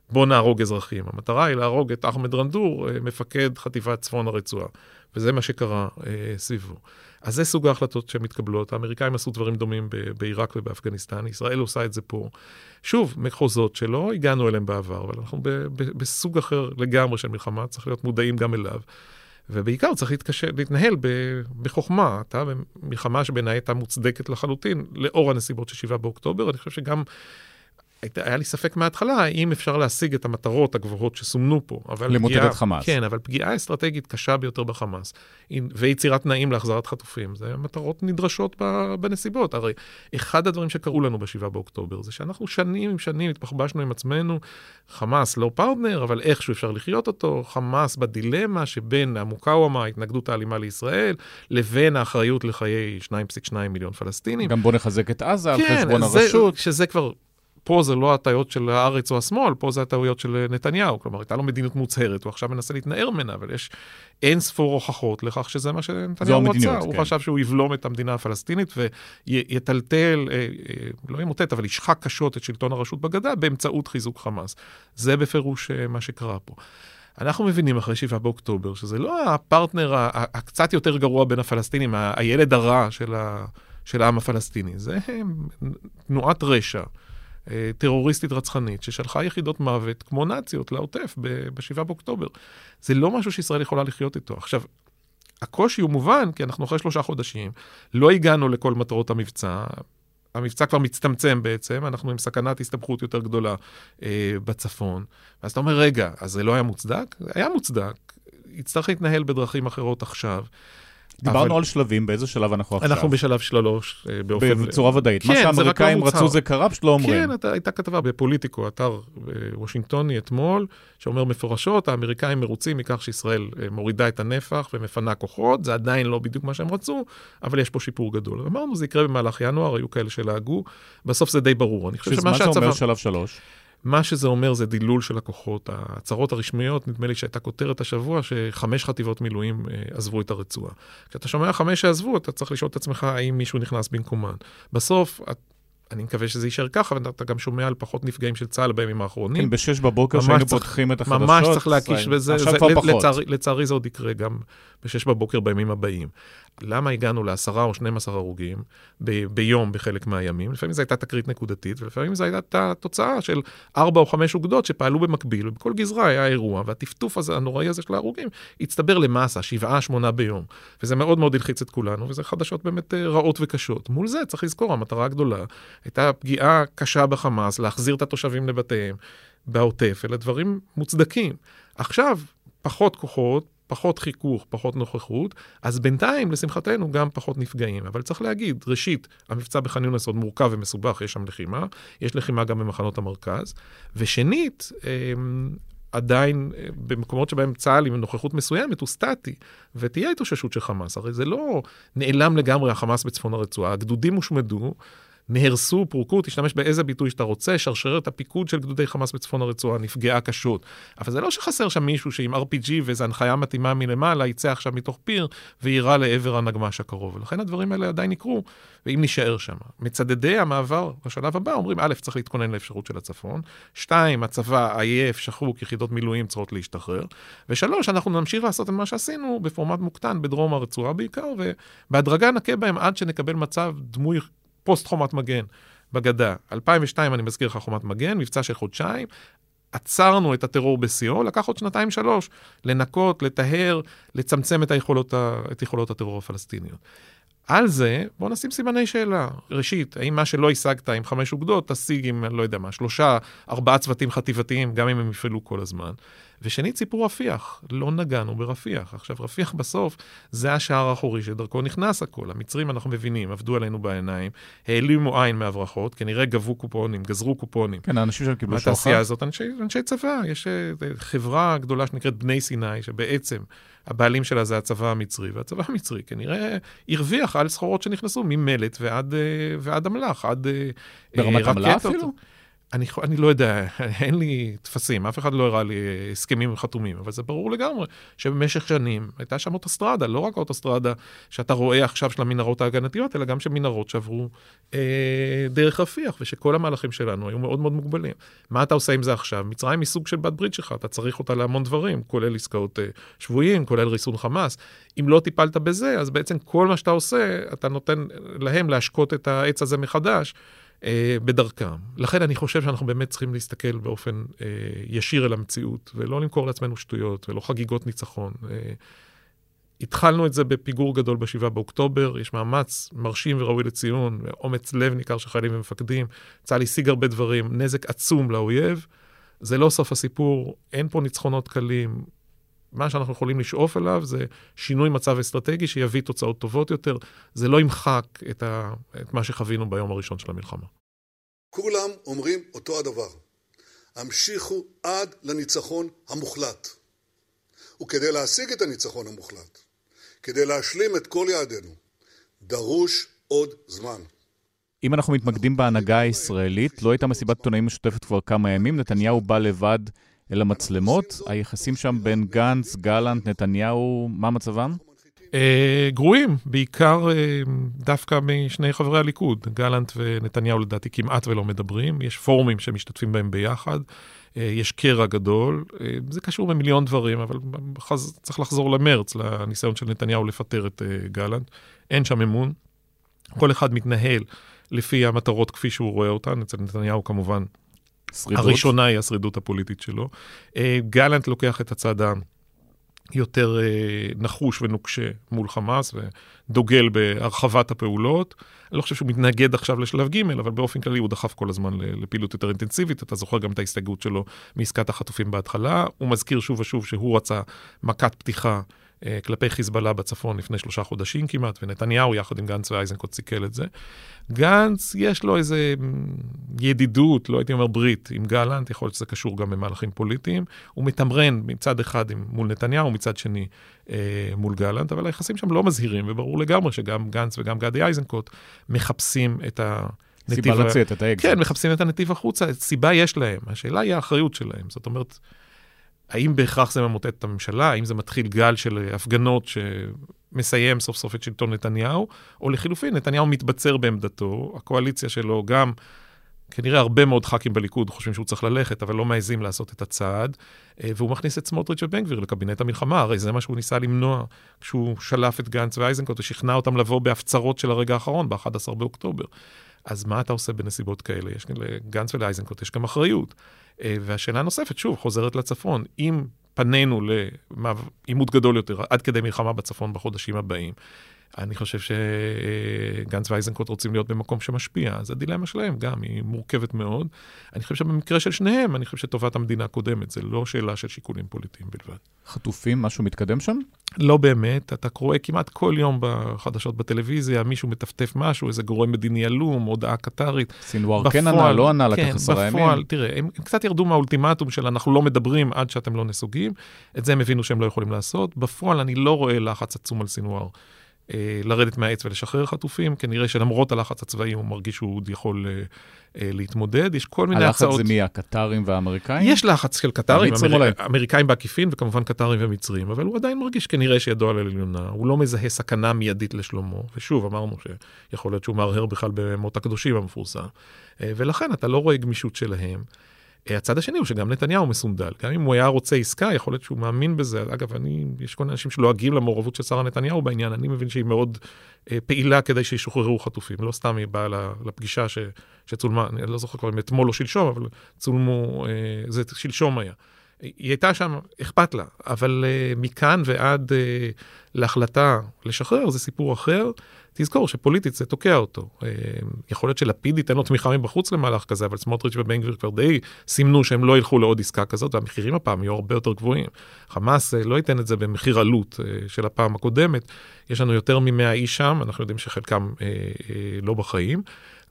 בוא נהרוג אזרחים. המטרה היא להרוג את אחמד רנדור, אה, מפקד חטיבת צפון הרצועה. וזה מה שקרה אה, סביבו. אז זה סוג ההחלטות שמתקבלות. האמריקאים עשו דברים דומים בעיראק ובאפגניסטן, ישראל עושה את זה פה. שוב, מחוזות שלא הגענו אליהם בעבר, אבל אנחנו בסוג אחר לגמרי של מלחמה, צריך להיות מודעים גם אליו. ובעיקר צריך להתקשר, להתנהל בחוכמה. אתה במלחמה שבעיניי הייתה מוצדקת לחלוטין, לאור הנסיבות של 7 באוקטובר, אני חושב שגם היה לי ספק מההתחלה, האם אפשר להשיג את המטרות הגבוהות שסומנו פה. למוטט את חמאס. כן, אבל פגיעה אסטרטגית קשה ביותר בחמאס, ויצירת תנאים להחזרת חטופים, זה מטרות נדרשות בנסיבות. הרי אחד הדברים שקרו לנו ב-7 באוקטובר, זה שאנחנו שנים עם שנים התפחבשנו עם עצמנו, חמאס לא פרטנר, אבל איכשהו אפשר לחיות אותו, חמאס בדילמה שבין המוקאוומה, ההתנגדות האלימה לישראל, לבין האחריות לחיי 2.2 מיליון פלסטינים. גם בוא נחזק את עזה כן, על חשבון הרשות. שזה כבר פה זה לא הטעויות של הארץ או השמאל, פה זה הטעויות של נתניהו. כלומר, הייתה לו מדיניות מוצהרת, הוא עכשיו מנסה להתנער ממנה, אבל יש אין ספור הוכחות לכך שזה מה שנתניהו רצה. הוא כן. חשב שהוא יבלום את המדינה הפלסטינית ויטלטל, אה, אה, לא ימוטט, אבל ישחק קשות את שלטון הרשות בגדה באמצעות חיזוק חמאס. זה בפירוש אה, מה שקרה פה. אנחנו מבינים אחרי 7 באוקטובר שזה לא הפרטנר הקצת יותר גרוע בין הפלסטינים, הילד הרע של, ה, של העם הפלסטיני, זה תנועת רשע. אה, טרוריסטית רצחנית, ששלחה יחידות מוות כמו נאציות לעוטף ב-7 באוקטובר. זה לא משהו שישראל יכולה לחיות איתו. עכשיו, הקושי הוא מובן, כי אנחנו אחרי שלושה חודשים, לא הגענו לכל מטרות המבצע. המבצע כבר מצטמצם בעצם, אנחנו עם סכנת הסתבכות יותר גדולה אה, בצפון. ואז אתה אומר, רגע, אז זה לא היה מוצדק? היה מוצדק. יצטרך להתנהל בדרכים אחרות עכשיו. דיברנו אבל... על שלבים, באיזה שלב אנחנו עכשיו? אנחנו בשלב שלוש, אה, באופן... בצורה ודאית. כן, מה שהאמריקאים לא רצו זה קרה, פשוט לא אומרים. כן, אתה, הייתה כתבה בפוליטיקו, אתר אה, וושינגטוני אתמול, שאומר מפורשות, האמריקאים מרוצים מכך שישראל אה, מורידה את הנפח ומפנה כוחות, זה עדיין לא בדיוק מה שהם רצו, אבל יש פה שיפור גדול. אמרנו, זה יקרה במהלך ינואר, היו כאלה שלעגו, בסוף זה די ברור. אני חושב שמה שהצבא... מה שאומר שלב שלוש? מה שזה אומר זה דילול של הכוחות. ההצהרות הרשמיות, נדמה לי שהייתה כותרת השבוע, שחמש חטיבות מילואים אה, עזבו את הרצועה. כשאתה שומע חמש שעזבו, אתה צריך לשאול את עצמך האם מישהו נכנס במקומן. בסוף, אני מקווה שזה יישאר ככה, ואתה גם שומע על פחות נפגעים של צה"ל בימים האחרונים. כן, בשש בבוקר שהיינו פותחים את החדשות. ממש צריך להקיש בזה. עכשיו כבר פחות. לצערי, לצערי זה עוד יקרה גם בשש בבוקר בימים הבאים. למה הגענו לעשרה או 12 הרוגים ב- ביום בחלק מהימים? לפעמים זו הייתה תקרית נקודתית, ולפעמים זו הייתה תוצאה של ארבע או חמש אוגדות שפעלו במקביל, ובכל גזרה היה אירוע, והטפטוף הזה, הנוראי הזה של ההרוגים, הצטבר למאסה, שבעה, שמונה ביום. וזה מאוד מאוד הלחיץ את כולנו, וזה חדשות באמת אה, רעות וקשות. מול זה, צריך לזכור, המטרה הגדולה הייתה פגיעה קשה בחמאס, להחזיר את התושבים לבתיהם בעוטף, אלה דברים מוצדקים. עכשיו, פחות כוחות, פחות חיכוך, פחות נוכחות, אז בינתיים, לשמחתנו, גם פחות נפגעים. אבל צריך להגיד, ראשית, המבצע בח'אן יונס עוד מורכב ומסובך, יש שם לחימה, יש לחימה גם במחנות המרכז, ושנית, אמ, עדיין אה, במקומות שבהם צה"ל עם נוכחות מסוימת הוא סטטי, ותהיה התאוששות של חמאס. הרי זה לא נעלם לגמרי החמאס בצפון הרצועה, הגדודים הושמדו, נהרסו, פורקו, תשתמש באיזה ביטוי שאתה רוצה, שרשרת הפיקוד של גדודי חמאס בצפון הרצועה נפגעה קשות. אבל זה לא שחסר שם מישהו שעם RPG ואיזו הנחיה מתאימה מלמעלה, יצא עכשיו מתוך פיר ויירה לעבר הנגמש הקרוב. ולכן הדברים האלה עדיין יקרו, ואם נישאר שם. מצדדי המעבר לשלב הבא אומרים, א', צריך להתכונן לאפשרות של הצפון, שתיים, הצבא עייף, שחוק, יחידות מילואים צריכות להשתחרר, ושלוש, אנחנו נמשיך לעשות את מה שעשינו בפורמט מוקטן בדרום הרצועה בעיקר, ובהדרגה נכה בהם עד שנקבל מצב דמוי פוסט חומת מגן בגדה. 2002, אני מזכיר לך חומת מגן, מבצע של חודשיים. עצרנו את הטרור בשיאו, לקח עוד שנתיים-שלוש לנקות, לטהר, לצמצם את יכולות, את יכולות הטרור הפלסטיניות. על זה, בוא נשים סימני שאלה. ראשית, האם מה שלא השגת עם חמש אוגדות, תשיג עם, לא יודע מה, שלושה, ארבעה צוותים חטיבתיים, גם אם הם יפעלו כל הזמן. ושנית, סיפור רפיח. לא נגענו ברפיח. עכשיו, רפיח בסוף זה השער האחורי שדרכו נכנס הכל. המצרים, אנחנו מבינים, עבדו עלינו בעיניים, העלימו עין מהברחות, כנראה גבו קופונים, גזרו קופונים. כן, האנשים שם קיבלו שוחד. מהתעשייה הזאת, אנשי, אנשי צבא. יש אה, חברה גדולה שנקראת בני סיני, שבעצם הבעלים שלה זה הצבא המצרי, והצבא המצרי כנראה הרוויח על סחורות שנכנסו ממלט ועד, אה, ועד אמל"ח, עד אה, ברמת עמלה אפילו? אני, אני לא יודע, (laughs) אין לי טפסים, אף אחד לא הראה לי הסכמים חתומים, אבל זה ברור לגמרי שבמשך שנים הייתה שם אוטוסטרדה, לא רק האוטוסטרדה שאתה רואה עכשיו של המנהרות ההגנתיות, אלא גם של מנהרות שעברו אה, דרך רפיח, ושכל המהלכים שלנו היו מאוד מאוד מוגבלים. מה אתה עושה עם זה עכשיו? מצרים היא סוג של בת ברית שלך, אתה צריך אותה להמון דברים, כולל עסקאות אה, שבויים, כולל ריסון חמאס. אם לא טיפלת בזה, אז בעצם כל מה שאתה עושה, אתה נותן להם להשקות את העץ הזה מחדש. אה, בדרכם. לכן אני חושב שאנחנו באמת צריכים להסתכל באופן אה, ישיר אל המציאות, ולא למכור לעצמנו שטויות, ולא חגיגות ניצחון. אה, התחלנו את זה בפיגור גדול ב-7 באוקטובר, יש מאמץ מרשים וראוי לציון, אומץ לב ניכר של חיילים ומפקדים, צה"ל השיג הרבה דברים, נזק עצום לאויב. זה לא סוף הסיפור, אין פה ניצחונות קלים. מה שאנחנו יכולים לשאוף אליו זה שינוי מצב אסטרטגי שיביא תוצאות טובות יותר. זה לא ימחק את, ה... את מה שחווינו ביום הראשון של המלחמה. כולם אומרים אותו הדבר. המשיכו עד לניצחון המוחלט. וכדי להשיג את הניצחון המוחלט, כדי להשלים את כל יעדינו, דרוש עוד זמן. אם אנחנו מתמקדים בהנהגה הישראלית, לא הייתה מסיבת עיתונאים משותפת כבר כמה ימים, נתניהו בא לבד אל המצלמות. היחסים שם בין גנץ, גלנט, נתניהו, מה מצבם? אה, גרועים, בעיקר אה, דווקא משני חברי הליכוד. גלנט ונתניהו לדעתי כמעט ולא מדברים, יש פורומים שמשתתפים בהם ביחד, אה, יש קרע גדול, זה קשור במיליון דברים, אבל צריך לחזור למרץ, לניסיון של נתניהו לפטר את גלנט. אין שם אמון, כל אחד מתנהל לפי המטרות כפי שהוא רואה אותן, אצל נתניהו כמובן שרידות. הראשונה היא השרידות הפוליטית שלו. אה, גלנט לוקח את הצד היותר אה, נחוש ונוקשה מול חמאס ודוגל בהרחבת הפעולות. אני לא חושב שהוא מתנגד עכשיו לשלב ג', אבל באופן כללי הוא דחף כל הזמן לפעילות יותר אינטנסיבית. אתה זוכר גם את ההסתייגות שלו מעסקת החטופים בהתחלה. הוא מזכיר שוב ושוב שהוא רצה מכת פתיחה. אה, כלפי חיזבאללה בצפון לפני שלושה חודשים כמעט, ונתניהו יחד עם גנץ ואייזנקוט סיכל את זה. גנץ, יש לו איזה ידידות, לא הייתי אומר ברית, עם גלנט, יכול להיות שזה קשור גם במהלכים פוליטיים. הוא מתמרן מצד אחד עם, מול נתניהו, מצד שני אה, מול גלנט, אבל היחסים שם לא מזהירים, וברור לגמרי שגם גנץ וגם גדי איזנקוט מחפשים את ה... סיבה לצאת, את האקזיט. כן, מחפשים את הנתיב החוצה, סיבה יש להם, השאלה היא האחריות שלהם. זאת אומרת, האם בהכרח זה ממוטט את הממשלה? האם זה מתחיל גל של הפגנות שמסיים סוף סוף את שלטון נתניהו? או לחילופין, נתניהו מתבצר בעמדתו, הקואליציה שלו גם... כנראה הרבה מאוד ח"כים בליכוד חושבים שהוא צריך ללכת, אבל לא מעזים לעשות את הצעד, אה, והוא מכניס את סמוטריץ' ובן גביר לקבינט המלחמה, הרי זה מה שהוא ניסה למנוע כשהוא שלף את גנץ ואייזנקוט ושכנע אותם לבוא בהפצרות של הרגע האחרון, ב-11 באוקטובר. אז מה אתה עושה בנסיבות כאלה? יש לגנץ ולאייזנקוט יש גם אחריות. אה, והשאלה הנוספת, שוב, חוזרת לצפון, אם פנינו לעימות גדול יותר, עד כדי מלחמה בצפון בחודשים הבאים, אני חושב שגנץ ואייזנקוט רוצים להיות במקום שמשפיע, אז הדילמה שלהם גם היא מורכבת מאוד. אני חושב שבמקרה של שניהם, אני חושב שטובת המדינה קודמת, זה לא שאלה של שיקולים פוליטיים בלבד. חטופים, משהו מתקדם שם? לא באמת, אתה רואה כמעט כל יום בחדשות בטלוויזיה, מישהו מטפטף משהו, איזה גורם מדיני עלום, הודעה קטרית. סינואר כן ענה, לא ענה, לקח כן, עשרה ימים. בפועל, תראה, הם, הם קצת ירדו מהאולטימטום של אנחנו לא מדברים עד שאתם לא נסוגים, את זה הם הבינו שהם לא יכולים לעשות. בפועל אני לא רואה לחץ עצום על סינואר. אה, לרדת מהעץ ולשחרר חטופים, כנראה שלמרות הלחץ הצבאי הוא מרגיש שהוא עוד יכול אה, אה, להתמודד. יש כל מיני הלחץ הצעות... הלחץ זה מי, הקטרים והאמריקאים? יש לחץ של קטרים, אמר... אמריקאים בעקיפין וכמובן קטרים ומצרים, אבל הוא עדיין מרגיש כנראה שידו על העליונה, הוא לא מזהה סכנה מיידית לשלומו, ושוב, אמרנו שיכול להיות שהוא מהרהר בכלל במות הקדושים המפורסם, ולכן אתה לא רואה גמישות שלהם. הצד השני הוא שגם נתניהו מסונדל. גם אם הוא היה רוצה עסקה, יכול להיות שהוא מאמין בזה. אגב, אני, יש כל מיני אנשים שלועגים למעורבות של שרה נתניהו בעניין, אני מבין שהיא מאוד אה, פעילה כדי שישוחררו חטופים. לא סתם היא באה לפגישה ש, שצולמה, אני לא זוכר כבר אם אתמול או שלשום, אבל צולמו, אה, זה שלשום היה. היא הייתה שם, אכפת לה, אבל uh, מכאן ועד uh, להחלטה לשחרר זה סיפור אחר. תזכור שפוליטית זה תוקע אותו. Uh, יכול להיות שלפיד ייתן לו תמיכה מבחוץ למהלך כזה, אבל סמוטריץ' ובן גביר כבר די סימנו שהם לא ילכו לעוד עסקה כזאת, והמחירים הפעם יהיו הרבה יותר גבוהים. חמאס uh, לא ייתן את זה במחיר עלות uh, של הפעם הקודמת. יש לנו יותר מ-100 איש שם, אנחנו יודעים שחלקם לא בחיים.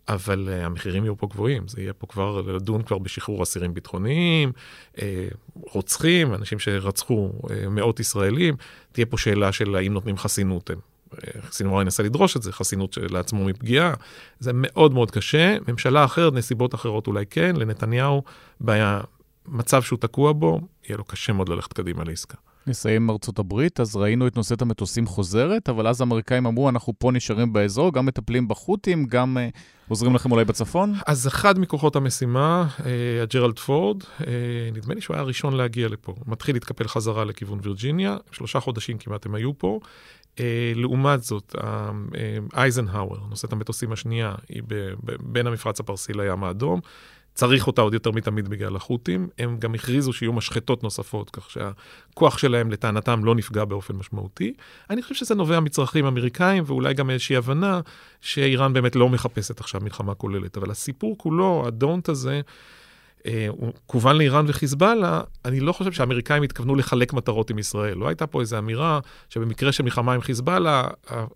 אבל uh, המחירים יהיו פה גבוהים, זה יהיה פה כבר לדון כבר בשחרור אסירים ביטחוניים, uh, רוצחים, אנשים שרצחו uh, מאות ישראלים, תהיה פה שאלה של האם נותנים חסינות. סינואר ינסה לדרוש את זה, חסינות לעצמו מפגיעה. זה מאוד מאוד קשה. ממשלה אחרת, נסיבות אחרות אולי כן, לנתניהו, במצב שהוא תקוע בו, יהיה לו קשה מאוד ללכת קדימה לעסקה. נסיים עם ארצות הברית, אז ראינו את נושאת המטוסים חוזרת, אבל אז האמריקאים אמרו, אנחנו פה נשארים באזור, גם מטפלים בחות'ים, גם uh, עוזרים לכם אולי בצפון? אז אחד מכוחות המשימה, uh, הג'רלד פורד, uh, נדמה לי שהוא היה הראשון להגיע לפה. מתחיל להתקפל חזרה לכיוון וירג'יניה, שלושה חודשים כמעט הם היו פה. Uh, לעומת זאת, אייזנהאואר, נושאת המטוסים השנייה, היא בין המפרץ הפרסי לים האדום. צריך אותה עוד יותר מתמיד בגלל החות'ים. הם גם הכריזו שיהיו משחטות נוספות, כך שהכוח שלהם לטענתם לא נפגע באופן משמעותי. אני חושב שזה נובע מצרכים אמריקאים, ואולי גם איזושהי הבנה שאיראן באמת לא מחפשת עכשיו מלחמה כוללת. אבל הסיפור כולו, הדונט הזה, אה, הוא כוון לאיראן וחיזבאללה, אני לא חושב שהאמריקאים התכוונו לחלק מטרות עם ישראל. לא הייתה פה איזו אמירה שבמקרה של מלחמה עם חיזבאללה,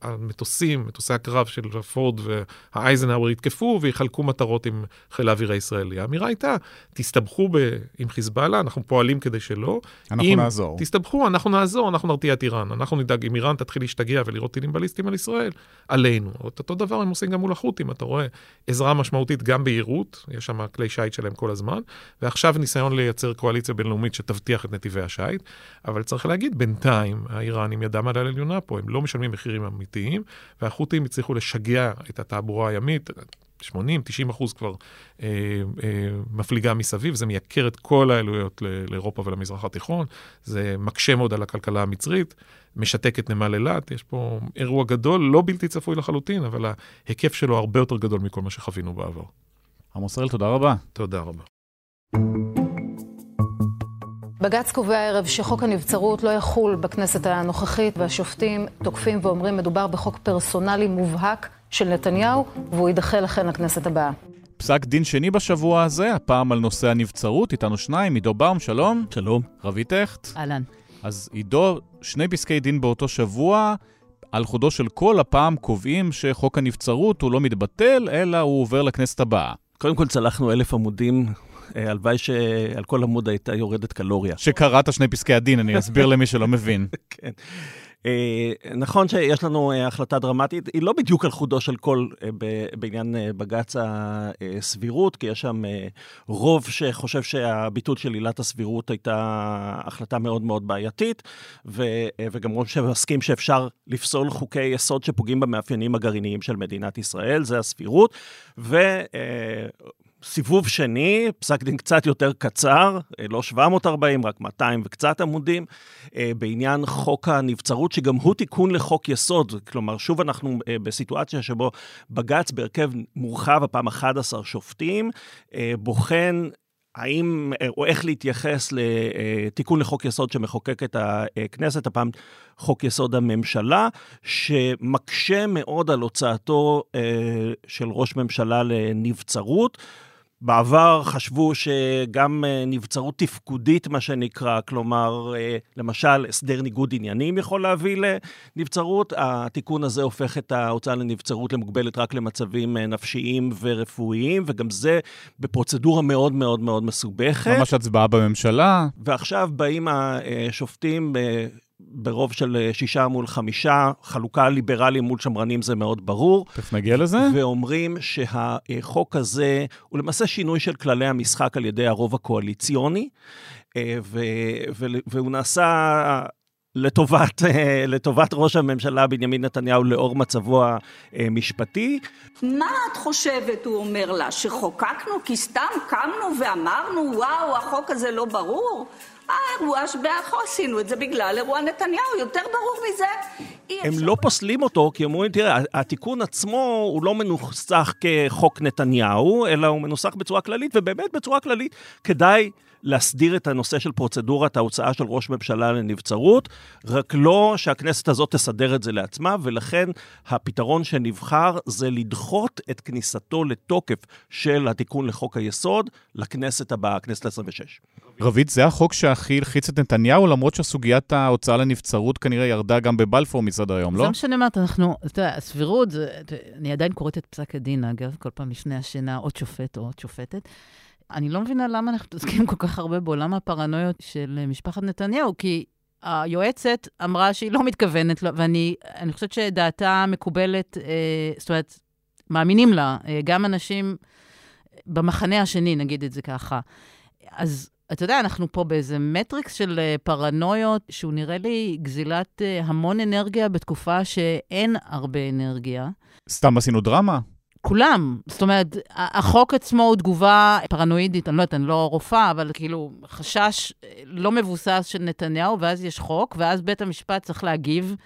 המטוסים, מטוסי הקרב של פורד והאייזנהאואר יתקפו ויחלקו מטרות עם חיל האוויר הישראלי. האמירה הייתה, תסתבכו ב- עם חיזבאללה, אנחנו פועלים כדי שלא. אנחנו אם נעזור. תסתבכו, אנחנו נעזור, אנחנו נרתיע את איראן. אנחנו נדאג, אם איראן תתחיל להשתגע ולירות טילים בליסטיים על ישראל, עלינו. אותו דבר הם עושים גם מול החות'ים, אתה רואה עזרה משמעותית גם ביירוט, יש שם כלי שיט שלהם כל הזמן. ועכשיו ניסיון לייצר קואליציה בינלאומית שתבטיח את נתיבי השיט, אבל צריך להגיד, בינתיים האיראנים ידם על העליונה פה, הם לא משלמים מחירים אמיתיים, והחות'ים הצליחו לשגע את התעבורה הימית. 80-90 אחוז כבר אה, אה, מפליגה מסביב, זה מייקר את כל העלויות לאירופה ולמזרח התיכון, זה מקשה מאוד על הכלכלה המצרית, משתק את נמל אילת, יש פה אירוע גדול, לא בלתי צפוי לחלוטין, אבל ההיקף שלו הרבה יותר גדול מכל מה שחווינו בעבר. עמוס הראל, תודה רבה. תודה רבה. בג"ץ קובע הערב שחוק הנבצרות לא יחול בכנסת הנוכחית, והשופטים תוקפים ואומרים מדובר בחוק פרסונלי מובהק של נתניהו, והוא יידחה לכן לכנסת הבאה. פסק דין שני בשבוע הזה, הפעם על נושא הנבצרות, איתנו שניים, עידו באום, שלום. שלום. רבית הכט. אהלן. אז עידו, שני פסקי דין באותו שבוע, על חודו של כל, הפעם קובעים שחוק הנבצרות הוא לא מתבטל, אלא הוא עובר לכנסת הבאה. קודם כל צלחנו אלף עמודים, הלוואי שעל כל עמוד הייתה יורדת קלוריה. שקראת שני פסקי הדין, אני אסביר למי שלא מבין. (laughs) כן. אה, נכון שיש לנו אה, החלטה דרמטית, היא לא בדיוק על חודו של קול אה, בעניין בג"ץ הסבירות, כי יש שם רוב שחושב שהביטול של עילת הסבירות הייתה החלטה מאוד מאוד בעייתית, וגם רוב שמסכים שאפשר לפסול חוקי יסוד שפוגעים במאפיינים הגרעיניים של מדינת ישראל, זה הסבירות. סיבוב שני, פסק דין קצת יותר קצר, אה, לא 740, רק 200 וקצת עמודים, אה, בעניין חוק הנבצרות, שגם הוא תיקון לחוק יסוד. כלומר, שוב אנחנו אה, בסיטואציה שבו בג"ץ בהרכב מורחב, הפעם 11 שופטים, בוחן האם, או איך להתייחס לתיקון לחוק יסוד שמחוקקת הכנסת, הפעם חוק יסוד הממשלה, שמקשה מאוד על הוצאתו של ראש ממשלה לנבצרות. בעבר חשבו שגם אה, נבצרות תפקודית, מה שנקרא, כלומר, אה, למשל, הסדר ניגוד עניינים יכול להביא לנבצרות. התיקון הזה הופך את ההוצאה לנבצרות למוגבלת רק למצבים אה, נפשיים ורפואיים, וגם זה בפרוצדורה מאוד מאוד מאוד מסובכת. ממש הצבעה בממשלה. ועכשיו באים השופטים ברוב של אה, שישה מול חמישה, חלוקה ליברליים מול שמרנים זה מאוד ברור. תכף נגיע לזה. ואומרים שהחוק הזה הוא למעשה שינוי של כללי המשחק על ידי הרוב הקואליציוני, אה, והוא נעשה לטובת, אה, לטובת ראש הממשלה בנימין נתניהו לאור מצבו המשפטי. מה את חושבת, הוא אומר לה, שחוקקנו כי סתם קמנו ואמרנו, וואו, החוק הזה לא ברור? האירוע שבאחו עשינו את זה בגלל אירוע נתניהו, יותר ברור מזה. הם לא פוסלים אותו, כי הם אומרים, תראה, התיקון עצמו הוא לא מנוסח כחוק נתניהו, אלא הוא מנוסח בצורה כללית, ובאמת בצורה כללית כדאי להסדיר את הנושא של פרוצדורת ההוצאה של ראש ממשלה לנבצרות, רק לא שהכנסת הזאת תסדר את זה לעצמה, ולכן הפתרון שנבחר זה לדחות את כניסתו לתוקף של התיקון לחוק היסוד לכנסת הבאה, הכנסת ה-26. רבית, זה החוק שהכי הלחיץ את נתניהו, למרות שסוגיית ההוצאה לנבצרות כנראה ירדה גם בבלפור מסדר היום, לא? זה מה שאני אומרת, אנחנו, אתה יודע, הסבירות, אני עדיין קוראת את פסק הדין, אגב, כל פעם לפני השינה, עוד שופט או עוד שופטת. אני לא מבינה למה אנחנו מתעסקים כל כך הרבה בעולם הפרנויות של משפחת נתניהו, כי היועצת אמרה שהיא לא מתכוונת, ואני חושבת שדעתה מקובלת, אה, זאת אומרת, מאמינים לה, אה, גם אנשים במחנה השני, נגיד את זה ככה. אז אתה יודע, אנחנו פה באיזה מטריקס של אה, פרנויות, שהוא נראה לי גזילת אה, המון אנרגיה בתקופה שאין הרבה אנרגיה. סתם עשינו דרמה? כולם. זאת אומרת, החוק עצמו הוא תגובה פרנואידית, אני לא יודעת, אני לא רופאה, אבל כאילו, חשש אה, לא מבוסס של נתניהו, ואז יש חוק, ואז בית המשפט צריך להגיב.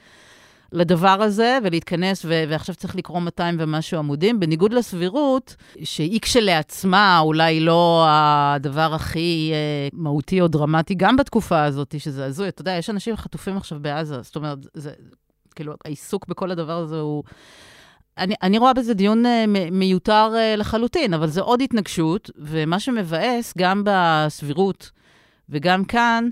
לדבר הזה ולהתכנס, ו- ועכשיו צריך לקרוא 200 ומשהו עמודים, בניגוד לסבירות, שהיא כשלעצמה אולי לא הדבר הכי אה, מהותי או דרמטי, גם בתקופה הזאת, שזה הזוי. אתה יודע, יש אנשים חטופים עכשיו בעזה, זאת אומרת, זה, כאילו, העיסוק בכל הדבר הזה הוא... אני, אני רואה בזה דיון uh, מיותר uh, לחלוטין, אבל זה עוד התנגשות, ומה שמבאס, גם בסבירות וגם כאן,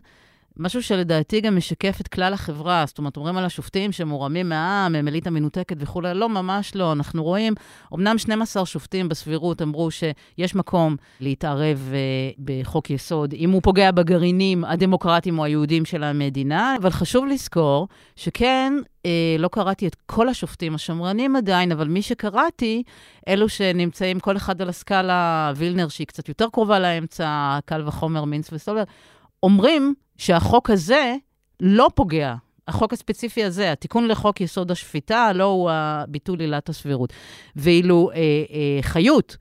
משהו שלדעתי גם משקף את כלל החברה. זאת אומרת, אומרים על השופטים שמורמים מהעם, הם אליטה מנותקת וכולי. לא, ממש לא. אנחנו רואים, אמנם 12 שופטים בסבירות אמרו שיש מקום להתערב uh, בחוק יסוד, אם הוא פוגע בגרעינים הדמוקרטיים או היהודים של המדינה, אבל חשוב לזכור שכן, uh, לא קראתי את כל השופטים השמרנים עדיין, אבל מי שקראתי, אלו שנמצאים כל אחד על הסקאלה, וילנר, שהיא קצת יותר קרובה לאמצע, קל וחומר, מינץ וסולר, אומרים שהחוק הזה לא פוגע. החוק הספציפי הזה, התיקון לחוק יסוד השפיטה, לא הוא הביטול עילת הסבירות. ואילו אה, אה, חיות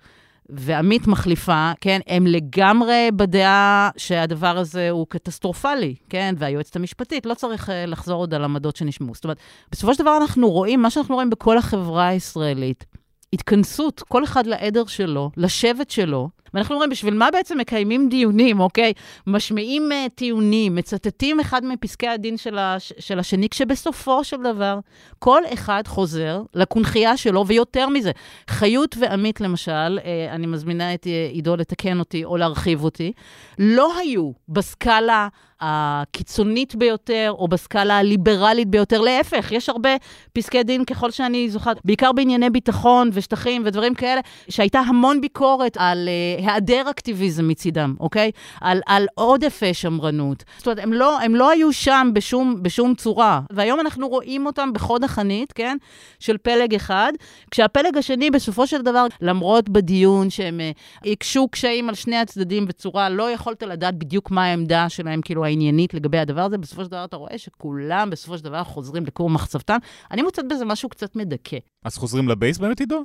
ועמית מחליפה, כן, הם לגמרי בדעה שהדבר הזה הוא קטסטרופלי, כן, והיועצת המשפטית, לא צריך אה, לחזור עוד על עמדות שנשמעו. זאת אומרת, בסופו של דבר אנחנו רואים, מה שאנחנו רואים בכל החברה הישראלית, התכנסות, כל אחד לעדר שלו, לשבט שלו, ואנחנו אומרים, בשביל מה בעצם מקיימים דיונים, אוקיי? משמיעים uh, טיעונים, מצטטים אחד מפסקי הדין של, הש, של השני, כשבסופו של דבר, כל אחד חוזר לקונכייה שלו, ויותר מזה. חיות ועמית, למשל, uh, אני מזמינה את uh, עידו לתקן אותי או להרחיב אותי, לא היו בסקאלה הקיצונית ביותר, או בסקאלה הליברלית ביותר. להפך, יש הרבה פסקי דין, ככל שאני זוכרת, בעיקר בענייני ביטחון ושטחים ודברים כאלה, שהייתה המון ביקורת על uh, היעדר אקטיביזם מצידם, אוקיי? על, על עודף שמרנות. זאת אומרת, הם לא, הם לא היו שם בשום, בשום צורה. והיום אנחנו רואים אותם בחוד החנית, כן? של פלג אחד, כשהפלג השני, בסופו של דבר, למרות בדיון שהם uh, הקשו קשיים על שני הצדדים בצורה, לא יכולת לדעת בדיוק מה העמדה שלהם, כאילו, העניינית לגבי הדבר הזה, בסופו של דבר אתה רואה שכולם בסופו של דבר חוזרים לכור מחצבתם. אני מוצאת בזה משהו קצת מדכא. אז חוזרים לבייס באמת, עידו?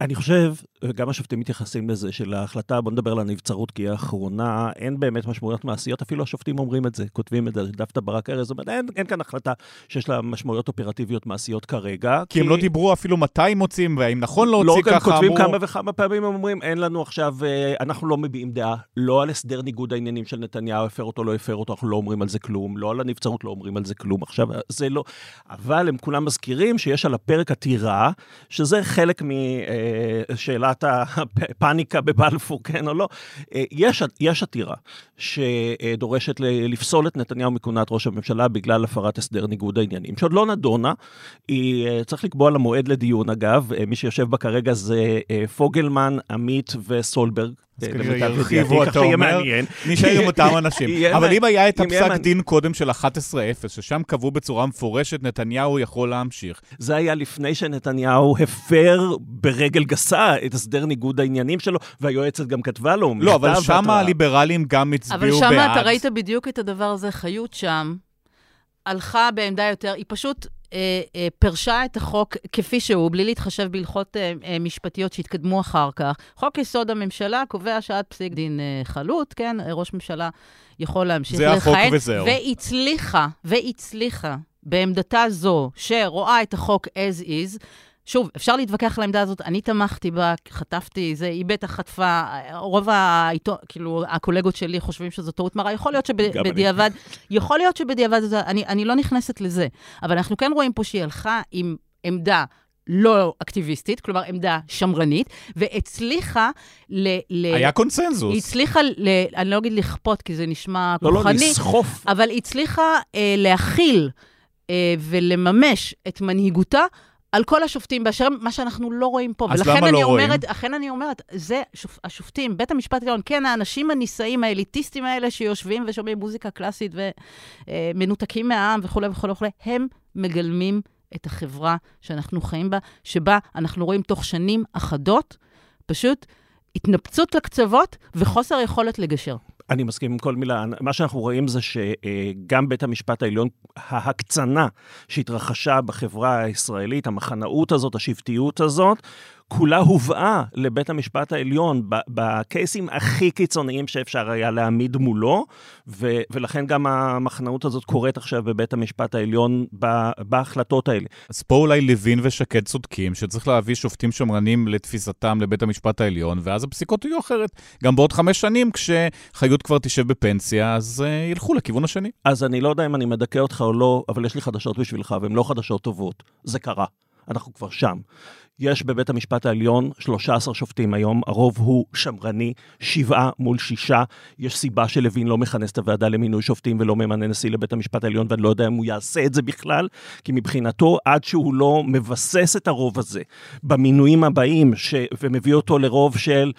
אני חושב, גם השופטים מתייחסים לזה, של ההחלטה, בוא נדבר על הנבצרות, כי היא האחרונה, אין באמת משמעויות מעשיות, אפילו השופטים אומרים את זה, כותבים את זה, דווקא ברק ארז אומר, אין, אין כאן החלטה שיש לה משמעויות אופרטיביות מעשיות כרגע. כי, כי הם לא דיברו אפילו מתי מוצאים, והאם נכון להוציא לא, ככה, אמרו... לא, כותבים כמה וכמה פעמים, הם אומרים, אין לנו עכשיו, אה, אנחנו לא מביעים דעה, לא על הסדר ניגוד העניינים של נתניהו, הפר אותו, לא הפר אותו, אנחנו לא אומרים על זה כלום, לא על הנבצרות, לא אומרים על זה כלום. עכשיו, זה לא... אבל הם כולם מזכירים שיש על הפרק עתירה, שזה חלק משאלה שאלת הפאניקה בבלפור, כן או לא. אה, יש, יש עתירה שדורשת לפסול את נתניהו מכהונת ראש הממשלה בגלל הפרת הסדר ניגוד העניינים, שעוד לא נדונה. היא, אה, צריך לקבוע לה מועד לדיון, אגב. אה, מי שיושב בה כרגע זה פוגלמן, עמית וסולברג. כנראה ירחיבו, אתה אומר, נשאר עם (laughs) אותם אנשים. אבל אם היה את הפסק דין קודם של 11-0, ששם קבעו בצורה מפורשת, נתניהו יכול להמשיך. זה היה לפני שנתניהו הפר ברגל גסה את הסדר ניגוד העניינים שלו, והיועצת גם כתבה לו לא, אבל שם הליברלים גם הצביעו בעד. אבל שם אתה ראית בדיוק את הדבר הזה, חיות שם. הלכה בעמדה יותר, היא פשוט אה, אה, פירשה את החוק כפי שהוא, בלי להתחשב בהלכות אה, אה, משפטיות שהתקדמו אחר כך. חוק יסוד הממשלה קובע שעד פסיק דין אה, חלוט, כן, ראש ממשלה יכול להמשיך לכהן. זה החוק וזהו. והצליחה, והצליחה בעמדתה זו, שרואה את החוק as is, שוב, אפשר להתווכח על העמדה הזאת, אני תמכתי בה, חטפתי, זה, היא בטח חטפה, רוב העיתון, כאילו, הקולגות שלי חושבים שזו טעות מרה, יכול להיות שבדיעבד, יכול להיות שבדיעבד, אני, אני לא נכנסת לזה, אבל אנחנו כן רואים פה שהיא הלכה עם עמדה לא אקטיביסטית, כלומר עמדה שמרנית, והצליחה ל... ל היה קונסנזוס. היא הצליחה, ל, אני לא אגיד לכפות, כי זה נשמע לא, לא כוחני, לא, לא, לסחוף. אבל היא הצליחה אה, להכיל אה, ולממש את מנהיגותה על כל השופטים באשר מה שאנחנו לא רואים פה. אז למה לא אומרת, רואים? לכן אני אומרת, זה שופ, השופטים, בית המשפט העליון, כן, האנשים הנישאים, האליטיסטים האלה שיושבים ושומעים מוזיקה קלאסית ומנותקים מהעם וכולי וכולי וכולי, הם מגלמים את החברה שאנחנו חיים בה, שבה אנחנו רואים תוך שנים אחדות, פשוט התנפצות לקצוות וחוסר יכולת לגשר. אני מסכים עם כל מילה. מה שאנחנו רואים זה שגם בית המשפט העליון, ההקצנה שהתרחשה בחברה הישראלית, המחנאות הזאת, השבטיות הזאת, כולה הובאה לבית המשפט העליון בקייסים הכי קיצוניים שאפשר היה להעמיד מולו, ו- ולכן גם המחנאות הזאת קורית עכשיו בבית המשפט העליון בהחלטות האלה. אז פה אולי לוין ושקד צודקים, שצריך להביא שופטים שמרנים לתפיסתם לבית המשפט העליון, ואז הפסיקות יהיו אחרת. גם בעוד חמש שנים, כשחיות כבר תשב בפנסיה, אז uh, ילכו לכיוון השני. אז אני לא יודע אם אני מדכא אותך או לא, אבל יש לי חדשות בשבילך, והן לא חדשות טובות. זה קרה. אנחנו כבר שם. יש בבית המשפט העליון 13 שופטים היום, הרוב הוא שמרני, שבעה מול שישה. יש סיבה שלוין לא מכנס את הוועדה למינוי שופטים ולא ממנה נשיא לבית המשפט העליון, ואני לא יודע אם הוא יעשה את זה בכלל, כי מבחינתו, עד שהוא לא מבסס את הרוב הזה במינויים הבאים, ש... ומביא אותו לרוב של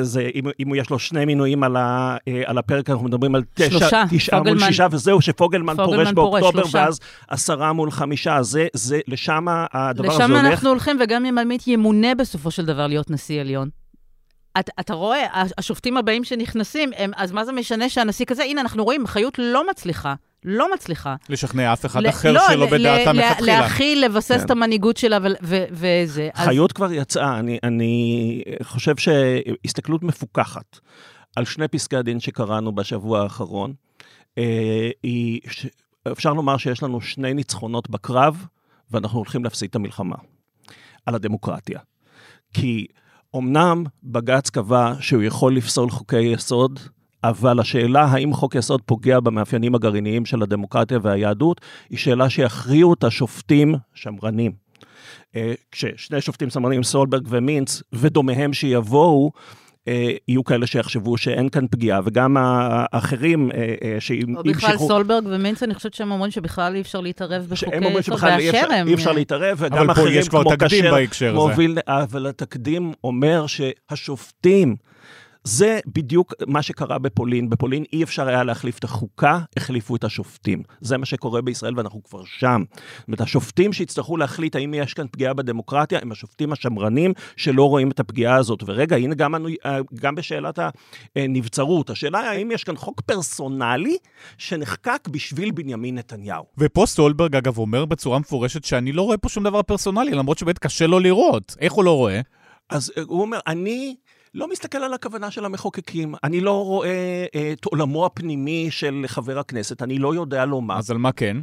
זה, אם, אם יש לו שני מינויים על, ה, אה, על הפרק, אנחנו מדברים על תשע, שלושה, תשעה מול שישה, וזהו, שפוגלמן פורש באוקטובר, פורש, ואז עשרה מול חמישה, זה, זה, לשם הדבר לשם הזה הולך. לשם אנחנו הולכים, וגם אם עמית ימונה בסופו של דבר להיות נשיא עליון. אתה, אתה רואה, השופטים הבאים שנכנסים, הם, אז מה זה משנה שהנשיא כזה? הנה, אנחנו רואים, חיות לא מצליחה. לא מצליחה. לשכנע אף אחד ל- אחר לא, שלא בדעתה מלכתחילה. להכיל, לבסס כן. את המנהיגות שלה וזה. חיות אז... כבר יצאה, אני, אני חושב שהסתכלות מפוקחת על שני פסקי הדין שקראנו בשבוע האחרון, אה, היא, ש... אפשר לומר שיש לנו שני ניצחונות בקרב, ואנחנו הולכים להפסיד את המלחמה על הדמוקרטיה. כי אמנם בג"ץ קבע שהוא יכול לפסול חוקי יסוד, אבל השאלה האם חוק יסוד פוגע במאפיינים הגרעיניים של הדמוקרטיה והיהדות, היא שאלה שיכריעו את השופטים שמרנים. אה, כששני שופטים שמרנים, סולברג ומינץ, ודומיהם שיבואו, אה, יהיו כאלה שיחשבו שאין כאן פגיעה, וגם האחרים אה, שימשכו... בכלל סולברג ומינץ, אני חושבת שהם אומרים שבכלל אי אפשר להתערב בחוקי יסוד, והשרם. אי אפשר להתערב, וגם אחרים כמו כאשר מוביל... אבל התקדים אומר שהשופטים... זה בדיוק מה שקרה בפולין. בפולין אי אפשר היה להחליף את החוקה, החליפו את השופטים. זה מה שקורה בישראל ואנחנו כבר שם. זאת אומרת, השופטים שיצטרכו להחליט האם יש כאן פגיעה בדמוקרטיה, הם השופטים השמרנים שלא רואים את הפגיעה הזאת. ורגע, הנה גם, גם בשאלת הנבצרות. השאלה היא האם יש כאן חוק פרסונלי שנחקק בשביל בנימין נתניהו. ופה סטולברג, אגב, אומר בצורה מפורשת שאני לא רואה פה שום דבר פרסונלי, למרות שבאמת קשה לו לראות. איך הוא לא רואה? אז הוא אומר, אני לא מסתכל על הכוונה של המחוקקים. אני לא רואה אה, את עולמו הפנימי של חבר הכנסת, אני לא יודע לומר. אז על מה כן?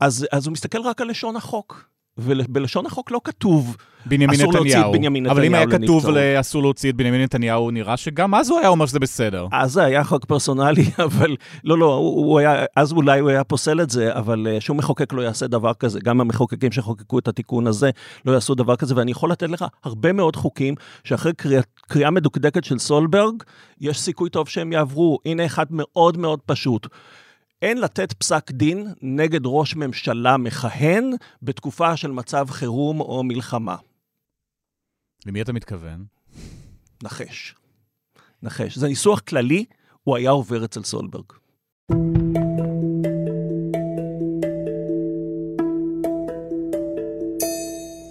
אז, אז הוא מסתכל רק על לשון החוק. ובלשון החוק לא כתוב בנימין אסור נתניהו. להוציא את בנימין נתניהו אבל אם היה כתוב אסור להוציא את בנימין נתניהו, נראה שגם אז הוא היה אומר שזה בסדר. אז זה היה חוק פרסונלי, (laughs) אבל לא, לא, הוא, הוא היה, אז אולי הוא היה פוסל את זה, אבל uh, שום מחוקק לא יעשה דבר כזה. גם המחוקקים שחוקקו את התיקון הזה לא יעשו דבר כזה, ואני יכול לתת לך הרבה מאוד חוקים שאחרי קריאה, קריאה מדוקדקת של סולברג, יש סיכוי טוב שהם יעברו. הנה אחד מאוד מאוד פשוט. אין לתת פסק דין נגד ראש ממשלה מכהן בתקופה של מצב חירום או מלחמה. למי אתה מתכוון? נחש. נחש. זה ניסוח כללי, הוא היה עובר אצל סולברג.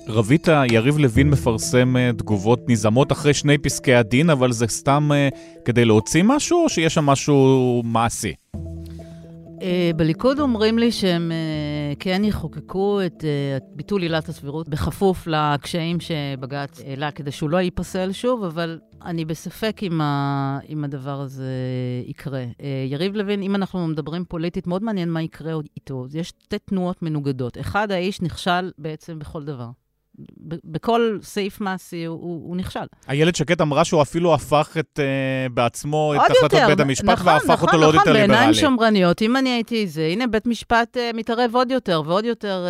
רבית, יריב לוין מפרסם אה, תגובות נזעמות אחרי שני פסקי הדין, אבל זה סתם uh, כדי להוציא משהו, או שיש שם משהו מעשי? Uh, בליכוד אומרים לי שהם uh, כן יחוקקו את uh, ביטול עילת הסבירות בכפוף לקשיים שבג"ץ העלה כדי שהוא לא ייפסל שוב, אבל אני בספק אם, הדבר הזה יקרה. יריב לוין, אם אנחנו מדברים פוליטית, מאוד מעניין מה יקרה איתו. יש שתי תנועות מנוגדות. אחד, האיש נכשל בעצם בכל דבר. בכל סעיף מעשי הוא, הוא נכשל. איילת שקד אמרה שהוא אפילו הפך את, uh, בעצמו את החלטות בית המשפט נכון, והפך נכון, אותו לעוד נכון, יותר ליברלי. נכון, בעיניים שמרניות, אם אני הייתי זה, הנה בית משפט uh, מתערב עוד יותר ועוד יותר...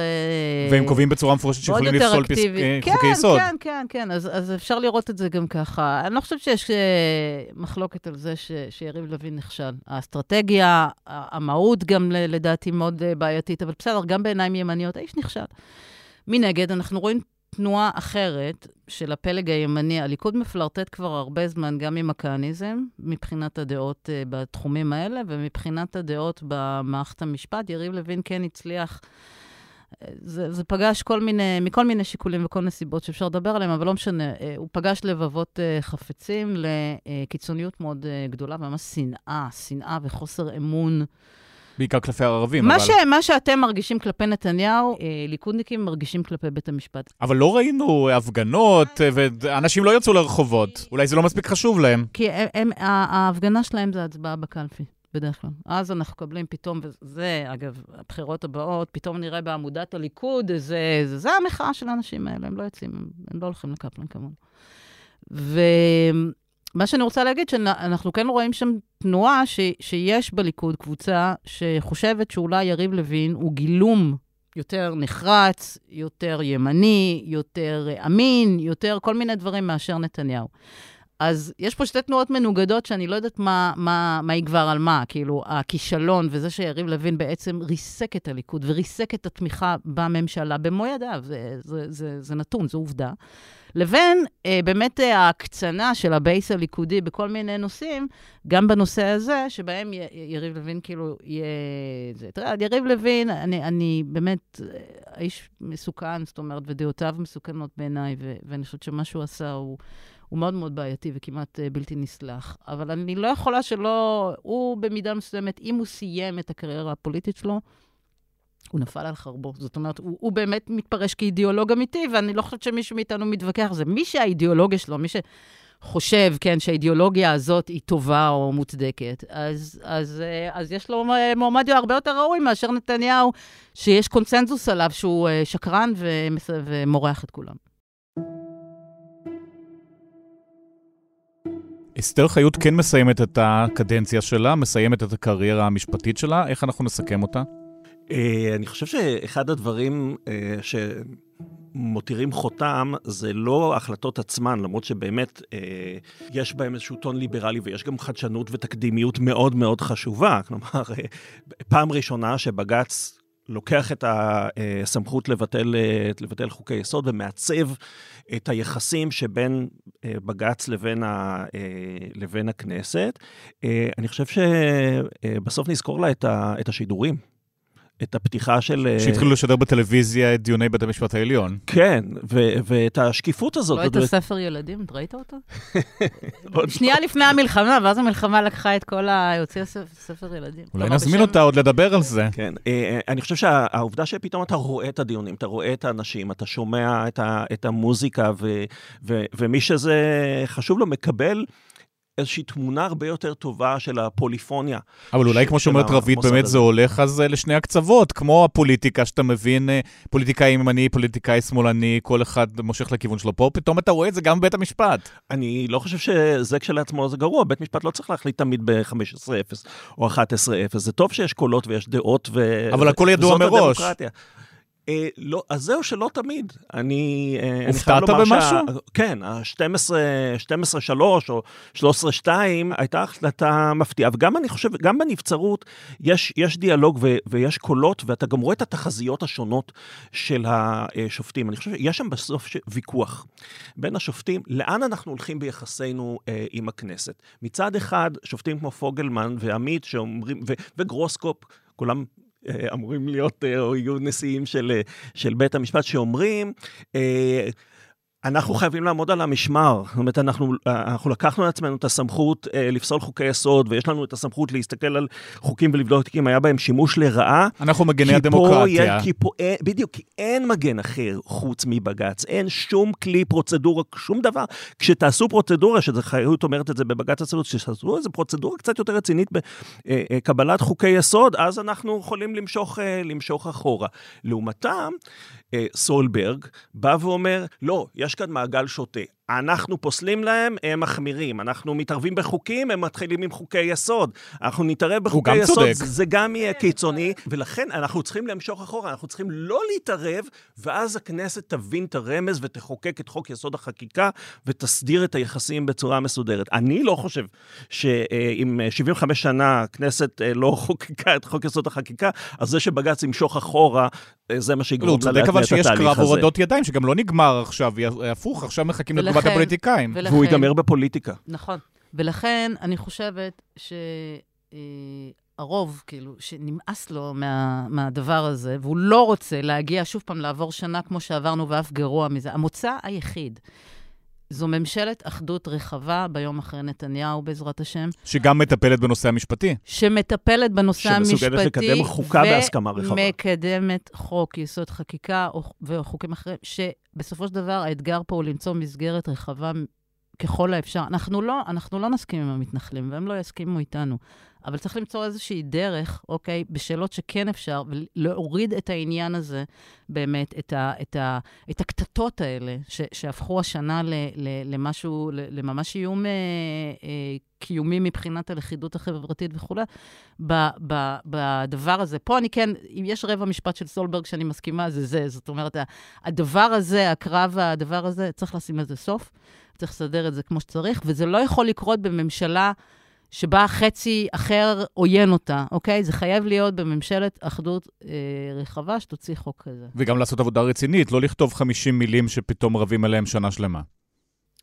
Uh, והם קובעים בצורה מפורשת שיכולים לפסול פס... כן, חוקי יסוד. כן, כן, כן, אז, אז אפשר לראות את זה גם ככה. אני לא חושבת שיש uh, מחלוקת על זה ש, שיריב לוין נכשל. האסטרטגיה, המהות גם לדעתי מאוד בעייתית, אבל בסדר, גם בעיניים ימניות, האיש נכשל. מנגד, אנחנו רואים תנועה אחרת של הפלג הימני, הליכוד מפלרטט כבר הרבה זמן גם עם הכהניזם, מבחינת הדעות uh, בתחומים האלה, ומבחינת הדעות במערכת המשפט. יריב לוין כן הצליח, אה, זה, זה פגש כל מיני, מכל מיני שיקולים וכל נסיבות שאפשר לדבר עליהם, אבל לא משנה, uh, הוא פגש לבבות חפצים לקיצוניות מאוד גדולה, ממש שנאה, שנאה וחוסר אמון. בעיקר כלפי הערבים, מה אבל... ש, מה שאתם מרגישים כלפי נתניהו, אה, ליכודניקים מרגישים כלפי בית המשפט. אבל לא ראינו הפגנות, אה, ואנשים לא יצאו לרחובות. אולי זה לא מספיק חשוב להם. כי הם, הם, ההפגנה שלהם זה הצבעה בקלפי. בדרך כלל. אז אנחנו מקבלים פתאום, וזה, אגב, הבחירות הבאות, פתאום נראה בעמודת הליכוד, זה, זה, זה המחאה של האנשים האלה, הם לא יוצאים, הם, הם לא הולכים לקפלן כמונו. ו... מה שאני רוצה להגיד, שאנחנו כן רואים שם תנועה ש, שיש בליכוד קבוצה שחושבת שאולי יריב לוין הוא גילום יותר נחרץ, יותר ימני, יותר אמין, יותר כל מיני דברים מאשר נתניהו. אז יש פה שתי תנועות מנוגדות שאני לא יודעת מה, מה, מה יגבר על מה. כאילו, הכישלון וזה שיריב לוין בעצם ריסק את הליכוד וריסק את התמיכה בממשלה במו ידיו, זה, זה, זה, זה נתון, זו עובדה. לבין אה, באמת אה, ההקצנה של הבייס הליכודי בכל מיני נושאים, גם בנושא הזה, שבהם י, יריב לוין כאילו יהיה... תראה, יריב לוין, אני, אני באמת אה, האיש מסוכן, זאת אומרת, ודעותיו מסוכנות בעיניי, ואני חושבת שמה שהוא עשה הוא... הוא מאוד מאוד בעייתי וכמעט uh, בלתי נסלח. אבל אני לא יכולה שלא... הוא במידה מסוימת, אם הוא סיים את הקריירה הפוליטית שלו, הוא נפל על חרבו. זאת אומרת, הוא, הוא באמת מתפרש כאידיאולוג אמיתי, ואני לא חושבת שמישהו מאיתנו מתווכח על זה. מי שהאידיאולוגיה שלו, מי שחושב, כן, שהאידיאולוגיה הזאת היא טובה או מוצדקת, אז, אז, אה, אז יש לו מועמד הרבה יותר ראוי מאשר נתניהו, שיש קונצנזוס עליו שהוא אה, שקרן ומורח את כולם. אסתר חיות כן מסיימת את הקדנציה שלה, מסיימת את הקריירה המשפטית שלה, איך אנחנו נסכם אותה? אה, אני חושב שאחד הדברים מותירים חותם, זה לא ההחלטות עצמן, למרות שבאמת אה, יש בהם איזשהו טון ליברלי ויש גם חדשנות ותקדימיות מאוד מאוד חשובה. כלומר, אה, פעם ראשונה שבג"ץ לוקח את הסמכות לבטל, אה, לבטל חוקי יסוד ומעצב את היחסים שבין אה, בג"ץ לבין, ה, אה, לבין הכנסת. אני חושב שבסוף נזכור לה את השידורים. את הפתיחה של... אה, שהתחילו לשדר בטלוויזיה את דיוני בית המשפט העליון. כן, ו- ואת השקיפות הזאת. לא את הספר ילדים, את ראית אותו? (laughs) שנייה לפני המלחמה, ואז המלחמה לקחה את כל ה... הוציאה ספר ילדים. אולי נזמין אותה עוד לדבר על זה. כן, אה, אה, אני חושב שהעובדה שפתאום אתה רואה את הדיונים, אתה רואה את האנשים, אתה שומע את המוזיקה, ומי שזה חשוב לו מקבל... איזושהי תמונה הרבה יותר טובה של הפוליפוניה. אבל אולי כמו שאומרת רבית, באמת זה הולך אז אה, לשני הקצוות, כמו הפוליטיקה שאתה מבין, אה, פוליטיקאי ימני, פוליטיקאי שמאלני, כל אחד מושך לכיוון שלו. פה פתאום אתה רואה את זה גם בבית המשפט. אני לא חושב שזה כשלעצמו זה גרוע, בית משפט לא צריך להחליט תמיד ב-15-0 או 11-0. זה טוב שיש קולות ויש דעות, ו... אבל הכל ידוע מראש. הדמוקרטיה. אה, לא, אז זהו שלא תמיד. אני, אה, במשהו? שה, כן, ה-12-3 או 13-2 הייתה החלטה מפתיעה. וגם אני חושב, גם בנבצרות יש, יש דיאלוג ו, ויש קולות, ואתה גם רואה את התחזיות השונות של השופטים. אני חושב שיש שם בסוף ויכוח בין השופטים, לאן אנחנו הולכים ביחסינו אה, עם הכנסת. מצד אחד, שופטים כמו פוגלמן ועמית שאומרים, ו, וגרוסקופ, כולם אמורים להיות, אה, או יהיו נשיאים של, אה, של בית המשפט, שאומרים, אנחנו חייבים לעמוד על המשמר. זאת אומרת, אנחנו, אנחנו לקחנו לעצמנו את הסמכות אה, לפסול חוקי יסוד, ויש לנו את הסמכות להסתכל על חוקים ולבדוק אם היה בהם שימוש לרעה. אנחנו מגני הדמוקרטיה. פה, כי פה, אה, בדיוק, כי אין מגן אחר חוץ מבג"ץ. אין שום כלי, פרוצדורה, שום דבר. כשתעשו פרוצדורה, שזה חיות אומרת את זה בבג"ץ הצילות, כשתעשו איזו פרוצדורה קצת יותר רצינית בקבלת אה, אה, חוקי יסוד, אז אנחנו יכולים למשוך, למשוך אחורה. לעומתם, סולברג בא ואומר, לא, יש כאן מעגל שוטה. אנחנו פוסלים להם, הם מחמירים. אנחנו מתערבים בחוקים, הם מתחילים עם חוקי יסוד. אנחנו נתערב בחוקי יסוד, צודק. זה גם יהיה קיצוני, ולכן אנחנו צריכים למשוך אחורה, אנחנו צריכים לא להתערב, ואז הכנסת תבין את הרמז ותחוקק את חוק יסוד החקיקה, ותסדיר את היחסים בצורה מסודרת. אני לא חושב שאם 75 שנה הכנסת אה, לא (laughs) חוקקה את חוק יסוד החקיקה, אז זה שבג"ץ ימשוך אחורה, אה, זה מה שיגרום לה להטמיע את התהליך הזה. הוא צודק אבל שיש קרב הורדות ידיים, שגם לא נגמר עכשיו, הפוך, עכשיו מחכים לתגובה לטובת הפוליטיקאים. ולכן, והוא ייגמר בפוליטיקה. נכון. ולכן אני חושבת שהרוב, אה, כאילו, שנמאס לו מה, מהדבר הזה, והוא לא רוצה להגיע שוב פעם לעבור שנה כמו שעברנו, ואף גרוע מזה. המוצא היחיד זו ממשלת אחדות רחבה ביום אחרי נתניהו, בעזרת השם. שגם מטפלת בנושא המשפטי. שמטפלת בנושא המשפטי. שמסוגלת לקדם חוקה בהסכמה רחבה. ומקדמת חוק יסוד חקיקה וחוקים אחרים, שבסופו של דבר האתגר פה הוא למצוא מסגרת רחבה ככל האפשר. אנחנו לא, אנחנו לא נסכים עם המתנחלים, והם לא יסכימו איתנו. אבל צריך למצוא איזושהי דרך, אוקיי, בשאלות שכן אפשר, ולהוריד את העניין הזה, באמת, את, ה, את, ה, את הקטטות האלה, ש, שהפכו השנה ל, ל, למשהו, ל, לממש איום אה, אה, קיומי מבחינת הלכידות החברתית וכולי, בדבר הזה. פה אני כן, אם יש רבע משפט של סולברג שאני מסכימה, זה זה. זאת אומרת, הדבר הזה, הקרב, הדבר הזה, צריך לשים לזה סוף. צריך לסדר את זה כמו שצריך, וזה לא יכול לקרות בממשלה שבה חצי אחר עוין אותה, אוקיי? זה חייב להיות בממשלת אחדות אה, רחבה שתוציא חוק כזה. וגם לעשות עבודה רצינית, לא לכתוב 50 מילים שפתאום רבים עליהם שנה שלמה.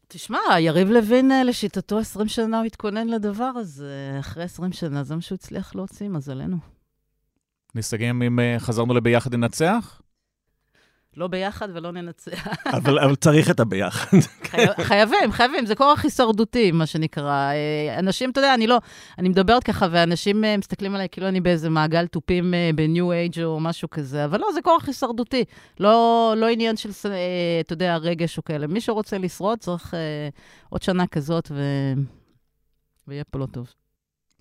תשמע, יריב לוין, אה, לשיטתו 20 שנה הוא התכונן לדבר הזה. אחרי 20 שנה זה מה שהוא הצליח להוציא, מזלנו. נסתגם אם אה, חזרנו לביחד לנצח? לא ביחד ולא ננצח. אבל, אבל צריך את הביחד. חייבים, חייבים, זה כורח הישרדותי, מה שנקרא. אה, אנשים, אתה יודע, אני לא, אני מדברת ככה, ואנשים אה, מסתכלים עליי כאילו אני באיזה מעגל תופים אה, בניו אייג' או משהו כזה, אבל לא, זה כורח הישרדותי. לא, לא עניין של, אתה יודע, רגש או כאלה. מי שרוצה לשרוד צריך עוד שנה כזאת, ו... ויהיה פה לא טוב.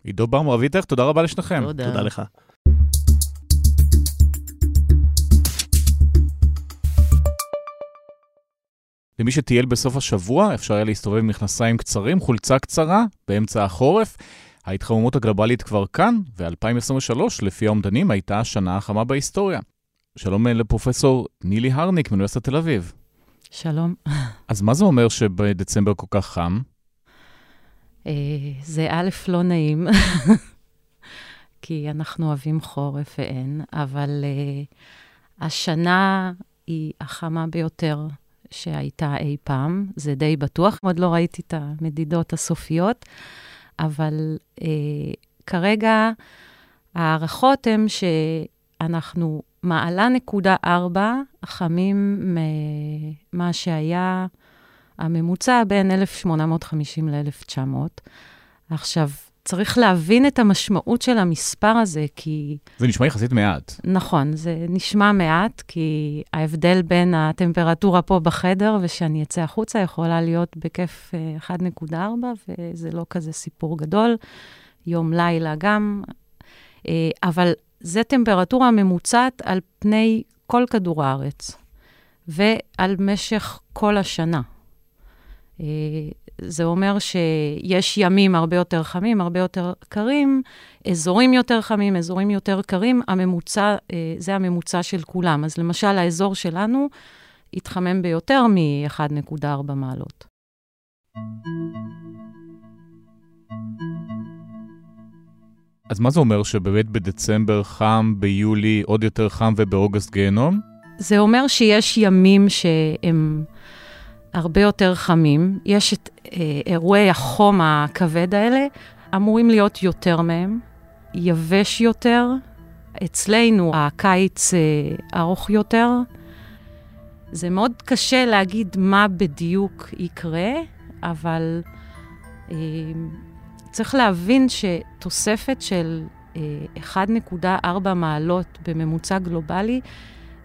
עידו בר מואביתך, תודה רבה לשניכם. תודה. תודה לך. למי שטייל בסוף השבוע, אפשר היה להסתובב עם מכנסיים קצרים, חולצה קצרה, באמצע החורף. ההתחממות הגלובלית כבר כאן, ו-2023, לפי האומדנים, הייתה השנה החמה בהיסטוריה. שלום לפרופסור נילי הרניק מאוניברסיטת תל אביב. שלום. אז מה זה אומר שבדצמבר כל כך חם? אה, זה א', לא נעים, (laughs) כי אנחנו אוהבים חורף ואין, אבל uh, השנה היא החמה ביותר שהייתה אי פעם, זה די בטוח. עוד לא ראיתי את המדידות הסופיות, אבל uh, כרגע ההערכות הן שאנחנו מעלה נקודה ארבע חמים ממה שהיה הממוצע בין 1850 ל-1900. עכשיו, צריך להבין את המשמעות של המספר הזה, כי... זה נשמע יחסית מעט. נכון, זה נשמע מעט, כי ההבדל בין הטמפרטורה פה בחדר ושאני אצא החוצה יכולה להיות בכיף 1.4, אה, וזה לא כזה סיפור גדול. יום-לילה גם. אה, אבל זה טמפרטורה ממוצעת על פני כל כדור הארץ, ועל משך כל השנה. זה אומר שיש ימים הרבה יותר חמים, הרבה יותר קרים, אזורים יותר חמים, אזורים יותר קרים, הממוצע, אה, זה הממוצע של כולם. אז למשל, האזור שלנו התחמם ביותר מ-1.4 מעלות. אז מה זה אומר שבאמת בדצמבר חם, ביולי עוד יותר חם ובאוגוסט גיהנום? זה אומר שיש ימים שהם הרבה יותר חמים. יש את אה, אירועי החום הכבד האלה, אמורים להיות יותר מהם, יבש יותר. אצלנו הקיץ אה, ארוך יותר. זה מאוד קשה להגיד מה בדיוק יקרה, אבל אה, צריך להבין שתוספת של 1.4 אה, מעלות בממוצע גלובלי,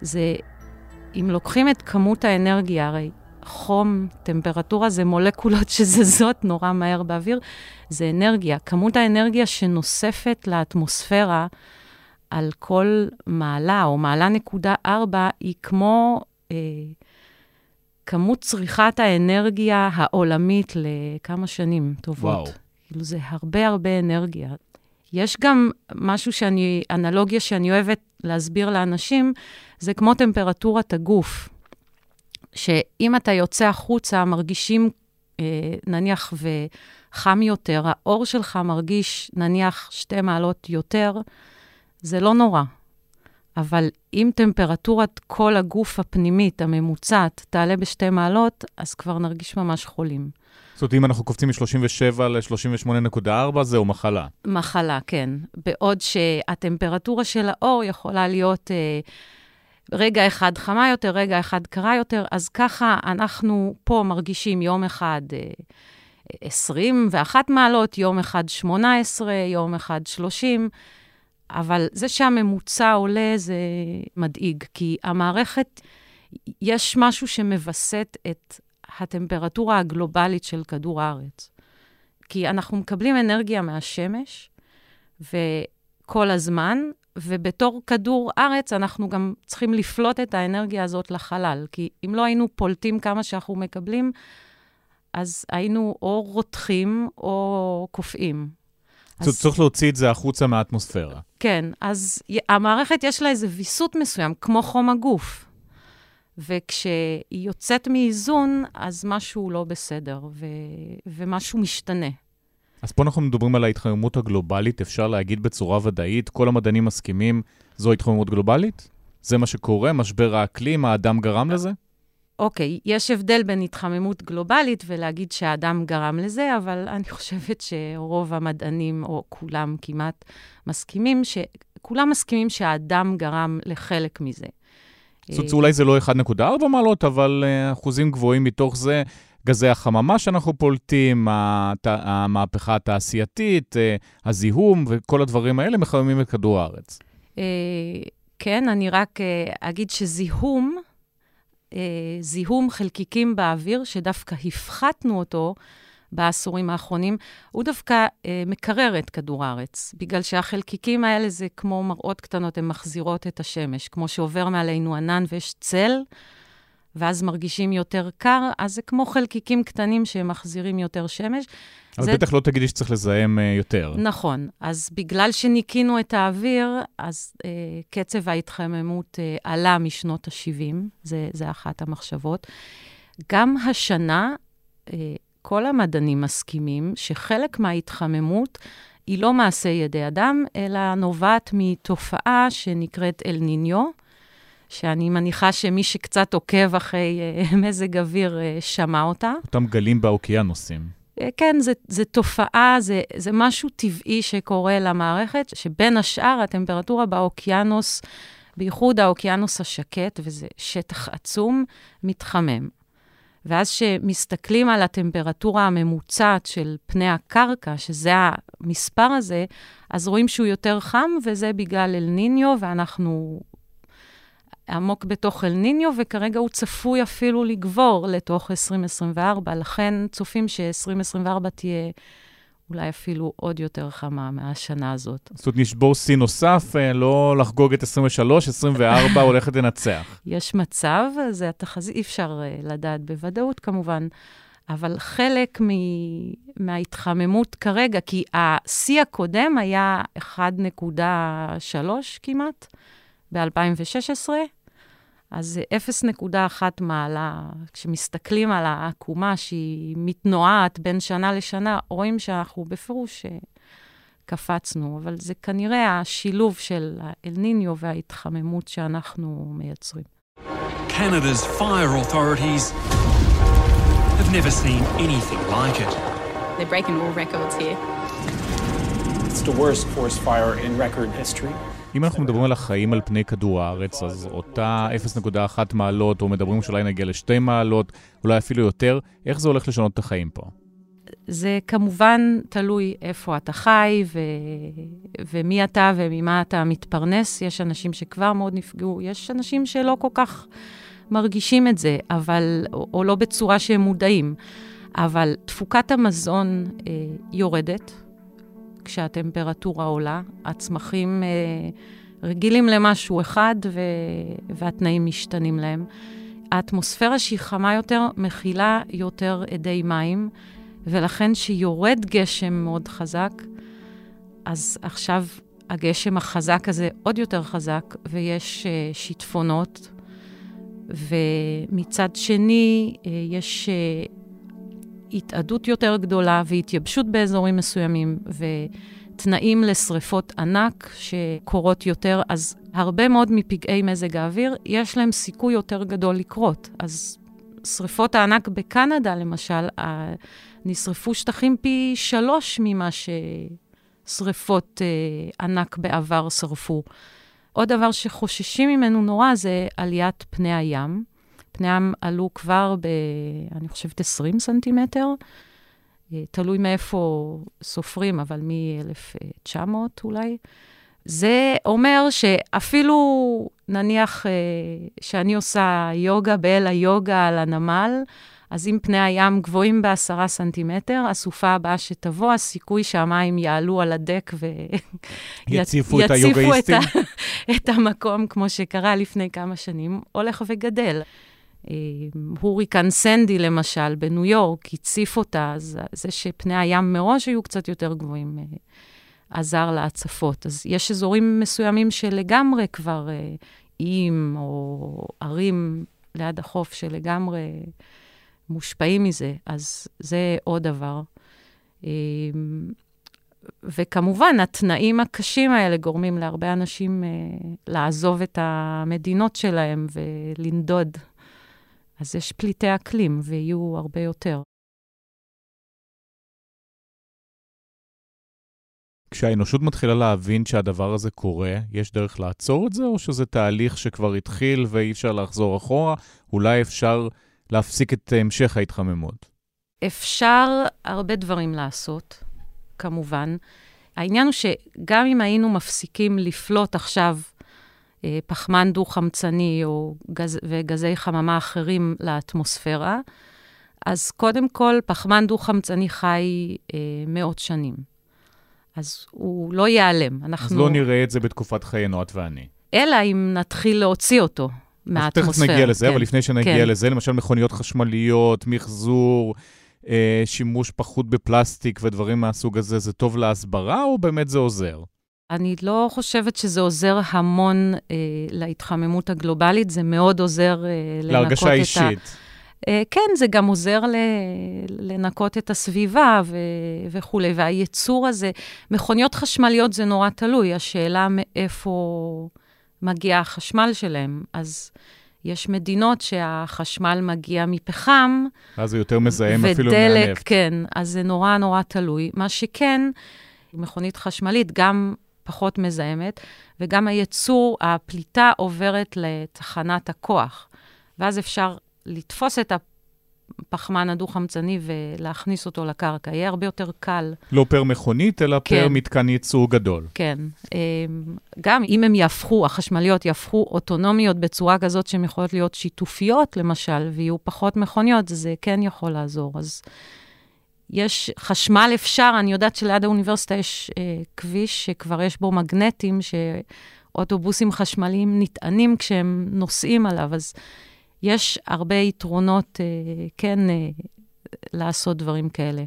זה, אם לוקחים את כמות האנרגיה, הרי חום, טמפרטורה זה מולקולות (laughs) שזזות נורא מהר באוויר, זה אנרגיה. כמות האנרגיה שנוספת לאטמוספירה על כל מעלה, או מעלה נקודה ארבע, היא כמו אה, כמות צריכת האנרגיה העולמית לכמה שנים טובות. וואו. כאילו, זה הרבה הרבה אנרגיה. יש גם משהו שאני, אנלוגיה שאני אוהבת להסביר לאנשים, זה כמו טמפרטורת הגוף. שאם אתה יוצא החוצה, מרגישים, אה, נניח, וחם יותר, האור שלך מרגיש, נניח, שתי מעלות יותר, זה לא נורא. אבל אם טמפרטורת כל הגוף הפנימית, הממוצעת, תעלה בשתי מעלות, אז כבר נרגיש ממש חולים. זאת אומרת, אם אנחנו קופצים מ-37 ל-38.4, זהו מחלה. מחלה, כן. בעוד שהטמפרטורה של האור יכולה להיות אה, רגע אחד חמה יותר, רגע אחד קרה יותר, אז ככה אנחנו פה מרגישים יום אחד אה, 21 מעלות, יום אחד 18, יום אחד 30, אבל זה שהממוצע עולה זה מדאיג, כי המערכת, יש משהו שמווסת את הטמפרטורה הגלובלית של כדור הארץ. כי אנחנו מקבלים אנרגיה מהשמש, וכל הזמן, ובתור כדור ארץ, אנחנו גם צריכים לפלוט את האנרגיה הזאת לחלל. כי אם לא היינו פולטים כמה שאנחנו מקבלים, אז היינו או רותחים או קופאים. אז... צריך להוציא את זה החוצה מהאטמוספירה. כן, אז המערכת יש לה איזה ויסות מסוים, כמו חום הגוף. וכשהיא יוצאת מאיזון, אז משהו לא בסדר, ו... ומשהו משתנה. אז פה אנחנו מדברים על ההתחממות הגלובלית, אפשר להגיד בצורה ודאית, כל המדענים מסכימים, זו התחממות גלובלית? זה מה שקורה? משבר האקלים, האדם גרם לזה? אוקיי, okay, יש הבדל בין התחממות גלובלית ולהגיד שהאדם גרם לזה, אבל אני (laughs) חושבת שרוב המדענים, או כולם כמעט, מסכימים, ש... כולם מסכימים שהאדם גרם לחלק מזה. זאת אומרת, אולי זה לא 1.4 מעלות, אבל אה, אחוזים גבוהים מתוך זה, גזי החממה שאנחנו פולטים, המהפכה התעשייתית, אה, הזיהום וכל הדברים האלה מחממים את כדור הארץ. אה, כן, אני רק אגיד שזיהום, זיהום חלקיקים באוויר, שדווקא הפחתנו אותו, בעשורים האחרונים, הוא דווקא אה, מקרר את כדור הארץ, בגלל שהחלקיקים האלה זה כמו מראות קטנות, הן מחזירות את השמש. כמו שעובר מעלינו ענן ויש צל, ואז מרגישים יותר קר, אז זה כמו חלקיקים קטנים שמחזירים יותר שמש. אבל זה... בטח לא תגידי שצריך לזהם uh, יותר. נכון. אז בגלל שניקינו את האוויר, אז uh, קצב ההתחממות uh, עלה משנות ה-70, זה, זה אחת המחשבות. גם השנה, uh, כל המדענים מסכימים שחלק מההתחממות היא לא מעשה ידי אדם, אלא נובעת מתופעה שנקראת אל ניניו, שאני מניחה שמי שקצת עוקב אחרי uh, (laughs) מזג אוויר uh, שמע אותה. אותם גלים באוקיינוסים. Uh, כן, זו תופעה, זה, זה משהו טבעי שקורה למערכת, שבין השאר הטמפרטורה באוקיינוס, בייחוד האוקיינוס השקט, וזה שטח עצום, מתחמם. ואז כשמסתכלים על הטמפרטורה הממוצעת של פני הקרקע, שזה המספר הזה, אז רואים שהוא יותר חם, וזה בגלל אל ניניו, ואנחנו עמוק בתוך אל ניניו, וכרגע הוא צפוי אפילו לגבור לתוך 2024, לכן צופים ש-2024 תהיה אולי אפילו עוד יותר חמה מהשנה הזאת. זאת אומרת, נשבור שיא נוסף, אה, לא לחגוג את 23, 24 הולכת לנצח. (laughs) יש מצב, זה התחזית, אי אפשר אה, לדעת בוודאות כמובן, אבל חלק מ- מההתחממות כרגע, כי השיא הקודם היה 1.3 כמעט ב-2016, אז זה 0.1 מעלה. כשמסתכלים על העקומה שהיא מתנועת בין שנה לשנה, רואים שאנחנו בפירוש אה, קפצנו, אבל זה כנראה השילוב של האל ניניו וההתחממות שאנחנו מייצרים. Canada's fire authorities have never seen anything like it. They're breaking all records here. It's the worst forest fire in record history. אם אנחנו מדברים על החיים על פני כדור הארץ, אז אותה 0.1 מעלות, או מדברים שאולי נגיע לשתי מעלות, אולי אפילו יותר, איך זה הולך לשנות את החיים פה? זה כמובן תלוי איפה אתה חי ו... ומי אתה וממה אתה מתפרנס. יש אנשים שכבר מאוד נפגעו, יש אנשים שלא כל כך מרגישים את זה, אבל, או, לא בצורה שהם מודעים. אבל תפוקת המזון אה, יורדת, כשהטמפרטורה עולה. הצמחים אה, רגילים למשהו אחד ו... והתנאים משתנים להם. האטמוספירה שהיא חמה יותר מכילה יותר אדי מים, ולכן כשיורד גשם מאוד חזק, אז עכשיו הגשם החזק הזה עוד יותר חזק, ויש אה, שיטפונות, ומצד שני אה, יש אה, התאדות יותר גדולה והתייבשות באזורים מסוימים, ותנאים לשריפות ענק שקורות יותר, אז הרבה מאוד מפגעי מזג האוויר, יש להם סיכוי יותר גדול לקרות. אז שריפות הענק בקנדה, למשל, נשרפו שטחים פי שלוש ממה ששריפות אה, ענק בעבר שרפו. עוד דבר שחוששים ממנו נורא זה עליית פני הים. הים עלו כבר ב, אני חושבת, 20 סנטימטר. אה, תלוי מאיפה סופרים, אבל מ-1900 אולי. זה אומר שאפילו, נניח אה, שאני עושה יוגה באל היוגה על הנמל, אז אם פני הים גבוהים בעשרה סנטימטר, הסופה הבאה שתבוא, הסיכוי שהמים יעלו על הדק ויציפו (laughs) את היוגאיסטים? את, (laughs) את המקום, כמו שקרה לפני כמה שנים, הולך וגדל. אה, הוריקן סנדי, למשל, בניו יורק, הציף אותה, אז זה שפני הים מראש היו קצת יותר גבוהים, אה, עזר להצפות. אז יש אזורים מסוימים שלגמרי כבר אה, איים או ערים ליד החוף שלגמרי מושפעים מזה, אז זה עוד דבר. וכמובן, התנאים הקשים האלה גורמים להרבה אנשים לעזוב את המדינות שלהם ולנדוד אז יש פליטי אקלים, ויהיו הרבה יותר. כשהאנושות מתחילה להבין שהדבר הזה קורה, יש דרך לעצור את זה, או שזה תהליך שכבר התחיל ואי אפשר לחזור אחורה? אולי אפשר להפסיק את המשך ההתחממות. אפשר הרבה דברים לעשות, כמובן. העניין הוא שגם אם היינו מפסיקים לפלוט עכשיו פחמן דו-חמצני או גז, וגזי חממה אחרים לאטמוספירה, אז קודם כל, פחמן דו-חמצני חי אה, מאות שנים. אז הוא לא ייעלם. אנחנו... אז לא נראה את זה בתקופת חיינו, את ואני. אלא אם נתחיל להוציא אותו. מהאטמוספירה. תכף נגיע לזה, כן, אבל לפני שנגיע כן. לזה, למשל מכוניות חשמליות, מחזור, אה, שימוש פחות בפלסטיק ודברים מהסוג הזה, זה טוב להסברה או באמת זה עוזר? אני לא חושבת שזה עוזר המון אה, להתחממות הגלובלית, זה מאוד עוזר אה, לנקות את ה... להרגשה אישית. אה, כן, זה גם עוזר ל, לנקות את הסביבה ו, וכולי. והייצור הזה, מכוניות חשמליות זה נורא תלוי, השאלה מאיפה מגיע החשמל שלהם. אז יש מדינות שהחשמל מגיע מפחם. אז זה יותר מזהם ודלק, אפילו מהנפט. ודלק, כן, אז זה נורא נורא תלוי. מה שכן, מכונית חשמלית גם פחות מזהמת, וגם הייצור, הפליטה עוברת לתחנת הכוח. ואז אפשר לתפוס את הפחמן הדו-חמצני ולהכניס אותו לקרקע. יהיה הרבה יותר קל. לא פר מכונית, אלא כן. פר מתקן ייצור גדול. כן. אמ, גם אם הם יהפכו, החשמליות יהפכו אוטונומיות בצורה כזאת שהן יכולות להיות שיתופיות, למשל, ויהיו פחות מכוניות, זה כן יכול לעזור. אז יש, חשמל אפשר, אני יודעת שליד האוניברסיטה יש אה, כביש שכבר יש בו מגנטים, שאוטובוסים חשמליים נטענים כשהם נוסעים עליו, אז יש הרבה יתרונות, אה, כן, אה, לעשות דברים כאלה.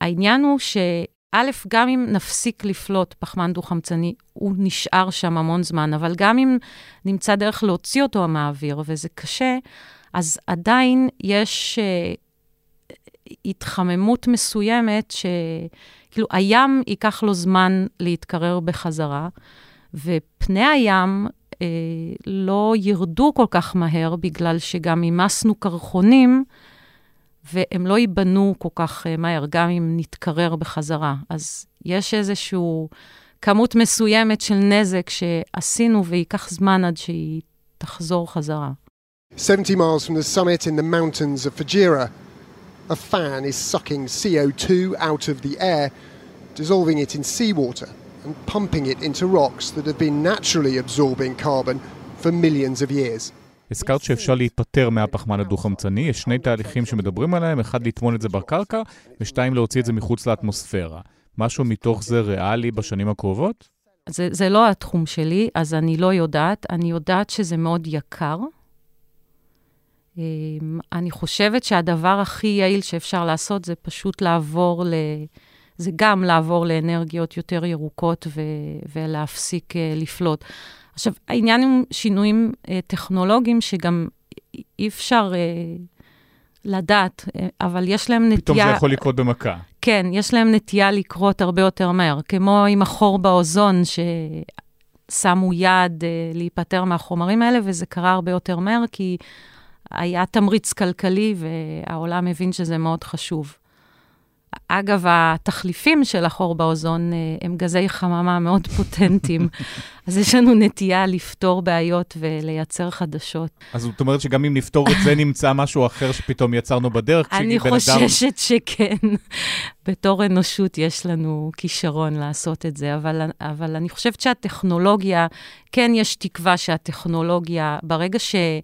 העניין הוא שא', גם אם נפסיק לפלוט פחמן דו-חמצני, הוא נשאר שם המון זמן, אבל גם אם נמצא דרך להוציא אותו מהאוויר, וזה קשה, אז עדיין יש אה, התחממות מסוימת, שכאילו, הים ייקח לו זמן להתקרר בחזרה, ופני הים אה, לא ירדו כל כך מהר, בגלל שגם אימסנו קרחונים, והם לא ייבנו כל כך אה, מהר, גם אם נתקרר בחזרה. אז יש איזושהי כמות מסוימת של נזק שעשינו, וייקח זמן עד שהיא תחזור חזרה. 70 miles from the summit in the mountains of Fajira, a fan is sucking CO2 out of the air, dissolving it in seawater and pumping it into rocks that have been naturally absorbing carbon for millions of years. הזכרת שאפשר להיפטר מהפחמן הדו-חמצני, יש שני תהליכים שמדברים עליהם, אחד לטמון את זה בקרקע, ושתיים להוציא את זה מחוץ לאטמוספירה. משהו מתוך זה ריאלי בשנים הקרובות? זה, זה לא התחום שלי, אז אני לא יודעת. אני יודעת שזה מאוד יקר. אמ, אני חושבת שהדבר הכי יעיל שאפשר לעשות זה פשוט לעבור ל... זה גם לעבור לאנרגיות יותר ירוקות ו... ולהפסיק uh, לפלוט. עכשיו, העניין עם שינויים uh, טכנולוגיים שגם אי אפשר uh, לדעת, אבל יש להם נטייה... פתאום זה יכול לקרות במכה. כן, יש להם נטייה לקרות הרבה יותר מהר, כמו עם החור באוזון, ששמו יד uh, להיפטר מהחומרים האלה, וזה קרה הרבה יותר מהר, כי היה תמריץ כלכלי, והעולם הבין שזה מאוד חשוב. אגב, התחליפים של החור באוזון הם גזי חממה מאוד פוטנטיים, (laughs) אז יש לנו נטייה לפתור בעיות ולייצר חדשות. אז זאת אומרת שגם אם נפתור את זה, (laughs) נמצא משהו אחר שפתאום יצרנו בדרך, אני חוששת. שכן. (laughs) בתור אנושות יש לנו כישרון לעשות את זה, אבל, אבל אני חושבת שהטכנולוגיה, כן יש תקווה שהטכנולוגיה, ברגע שיש...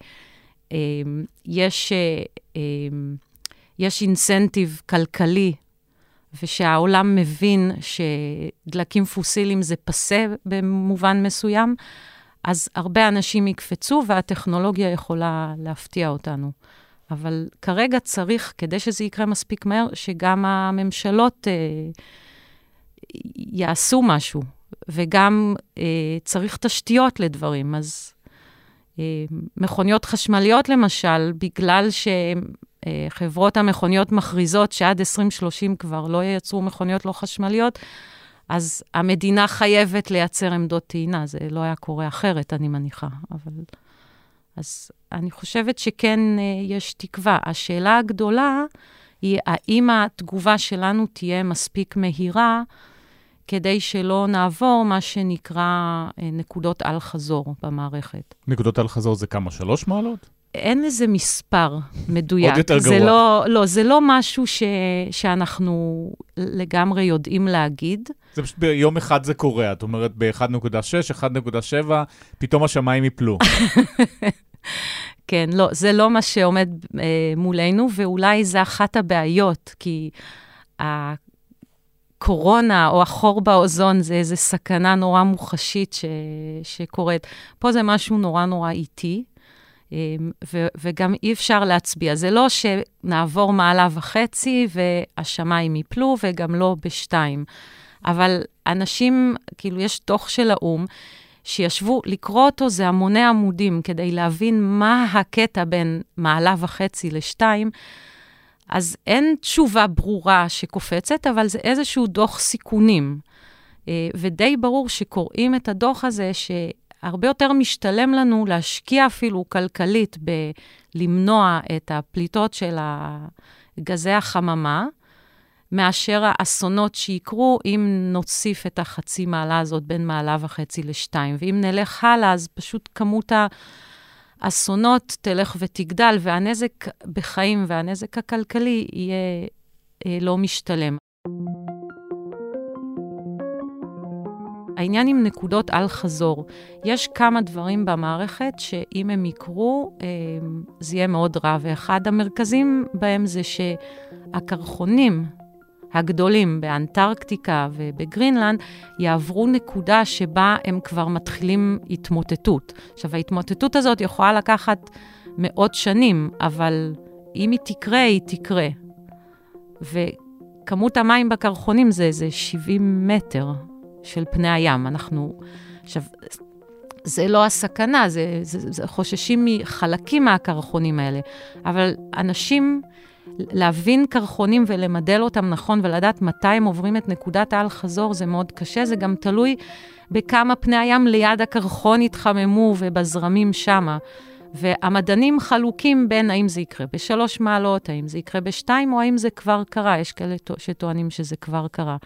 יש אינסנטיב כלכלי ושהעולם מבין שדלקים פוסיליים זה פסה במובן מסוים, אז הרבה אנשים יקפצו והטכנולוגיה יכולה להפתיע אותנו. אבל כרגע צריך, כדי שזה יקרה מספיק מהר, שגם הממשלות אה, יעשו משהו, וגם אה, צריך תשתיות לדברים. אז אה, מכוניות חשמליות, למשל, בגלל שהם... חברות המכוניות מכריזות שעד 2030 כבר לא ייצרו מכוניות לא חשמליות, אז המדינה חייבת לייצר עמדות טעינה. זה לא היה קורה אחרת, אני מניחה. אבל... אז אני חושבת שכן יש תקווה. השאלה הגדולה היא האם התגובה שלנו תהיה מספיק מהירה כדי שלא נעבור מה שנקרא נקודות אל-חזור במערכת. נקודות אל-חזור זה כמה? שלוש מעלות? אין לזה מספר מדויק. עוד יותר זה גרוע. לא, לא, זה לא משהו ש, שאנחנו לגמרי יודעים להגיד. זה פשוט ביום אחד זה קורה, את אומרת ב-1.6, 1.7, פתאום השמיים יפלו. (laughs) כן, לא, זה לא מה שעומד אה, מולנו, ואולי זה אחת הבעיות, כי הקורונה או החור באוזון זה איזו סכנה נורא מוחשית ש, שקורית. פה זה משהו נורא נורא איטי. ו- וגם אי אפשר להצביע. זה לא שנעבור מעלה וחצי והשמיים ייפלו, וגם לא בשתיים. אבל אנשים, כאילו, יש דוח של האו"ם, שישבו, לקרוא אותו זה המוני עמודים כדי להבין מה הקטע בין מעלה וחצי לשתיים. אז אין תשובה ברורה שקופצת, אבל זה איזשהו דוח סיכונים. אה, ודי ברור שקוראים את הדוח הזה, שהרבה יותר משתלם לנו להשקיע אפילו כלכלית בלמנוע את הפליטות של גזי החממה, מאשר האסונות שיקרו אם נוסיף את החצי מעלה הזאת בין מעלה וחצי לשתיים. ואם נלך הלאה, אז פשוט כמות האסונות תלך ותגדל, והנזק בחיים והנזק הכלכלי יהיה אה, לא משתלם. העניין עם נקודות אל-חזור, יש כמה דברים במערכת שאם הם יקרו, אה, זה יהיה מאוד רע, ואחד המרכזים בהם זה שהקרחונים הגדולים באנטרקטיקה ובגרינלנד יעברו נקודה שבה הם כבר מתחילים התמוטטות. עכשיו, ההתמוטטות הזאת יכולה לקחת מאות שנים, אבל אם היא תקרה, היא תקרה. וכמות המים בקרחונים זה איזה 70 מטר של פני הים. אנחנו... עכשיו, זה לא הסכנה, זה, זה, זה חוששים מחלקים מהקרחונים האלה, אבל אנשים להבין קרחונים ולמדל אותם נכון ולדעת מתי הם עוברים את נקודת האל-חזור זה מאוד קשה, זה גם תלוי בכמה פני הים ליד הקרחון יתחממו ובזרמים שמה. והמדענים חלוקים בין האם זה יקרה בשלוש מעלות, האם זה יקרה בשתיים, או האם זה כבר קרה. יש כאלה שטוענים שזה כבר קרה.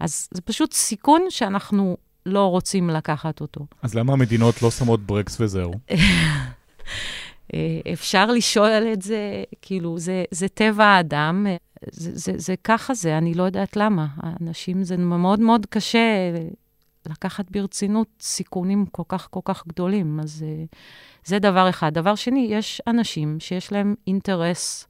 אז זה פשוט סיכון שאנחנו לא רוצים לקחת אותו. אז למה המדינות לא שמות ברקס וזהו? (laughs) אה, אפשר לשאול את זה, כאילו, זה, זה טבע האדם, זה, זה, זה ככה זה, אני לא יודעת למה. אנשים, זה מאוד מאוד קשה לקחת ברצינות סיכונים כל כך כל כך גדולים, אז אה, זה דבר אחד. דבר שני, יש אנשים שיש להם אינטרס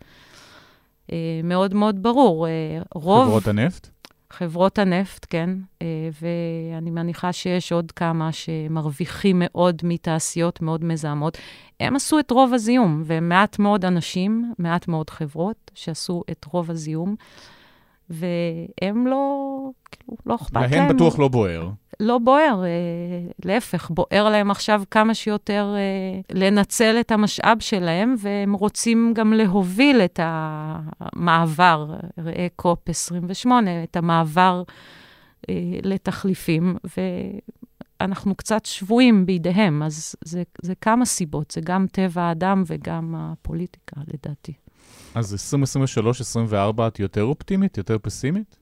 אה, מאוד מאוד ברור. רוב... חברות הנפט? חברות הנפט, כן, אה, ואני מניחה שיש עוד כמה שמרוויחים מאוד מתעשיות מאוד מזהמות. הם עשו את רוב הזיהום, ומעט מאוד אנשים, מעט מאוד חברות שעשו את רוב הזיהום, והם לא, כאילו, לא אכפת להם. להם בטוח לא בוער. לא בוער, אה, להפך, בוער להם עכשיו כמה שיותר אה, לנצל את המשאב שלהם, והם רוצים גם להוביל את המעבר, ראה קופ 28, את המעבר אה, לתחליפים, ואנחנו קצת שבויים בידיהם, אז זה, זה כמה סיבות, זה גם טבע האדם וגם הפוליטיקה, לדעתי. אז 2023-2024 את יותר אופטימית, יותר פסימית?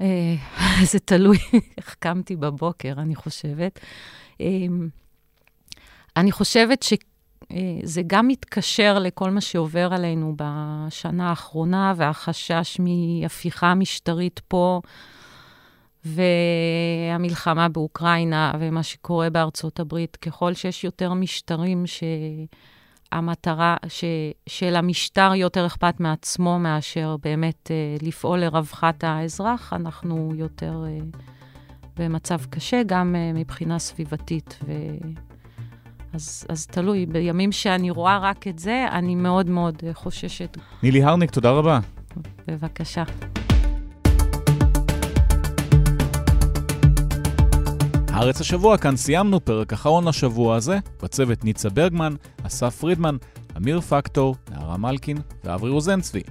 אה, (laughs) זה תלוי (laughs) איך קמתי בבוקר, אני חושבת. אה, אני חושבת שזה גם מתקשר לכל מה שעובר עלינו בשנה האחרונה, והחשש מהפיכה משטרית פה, והמלחמה באוקראינה, ומה שקורה בארצות הברית. ככל שיש יותר משטרים ש... המטרה ש, של המשטר יותר אכפת מעצמו מאשר באמת אה, לפעול לרווחת האזרח, אנחנו יותר אה, במצב קשה, גם אה, מבחינה סביבתית. ו... אז, אז תלוי, בימים שאני רואה רק את זה, אני מאוד מאוד חוששת. נילי הרניק, תודה רבה. בבקשה. הארץ השבוע, כאן סיימנו פרק אחרון לשבוע הזה. בצוות ניצה ברגמן, אסף פרידמן, אמיר פקטור, נערה מלקין ואברי רוזנצבי.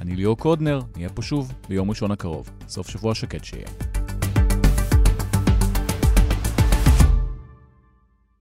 אני ליאור קודנר, נהיה פה שוב ביום ראשון הקרוב. סוף שבוע שקט שיהיה.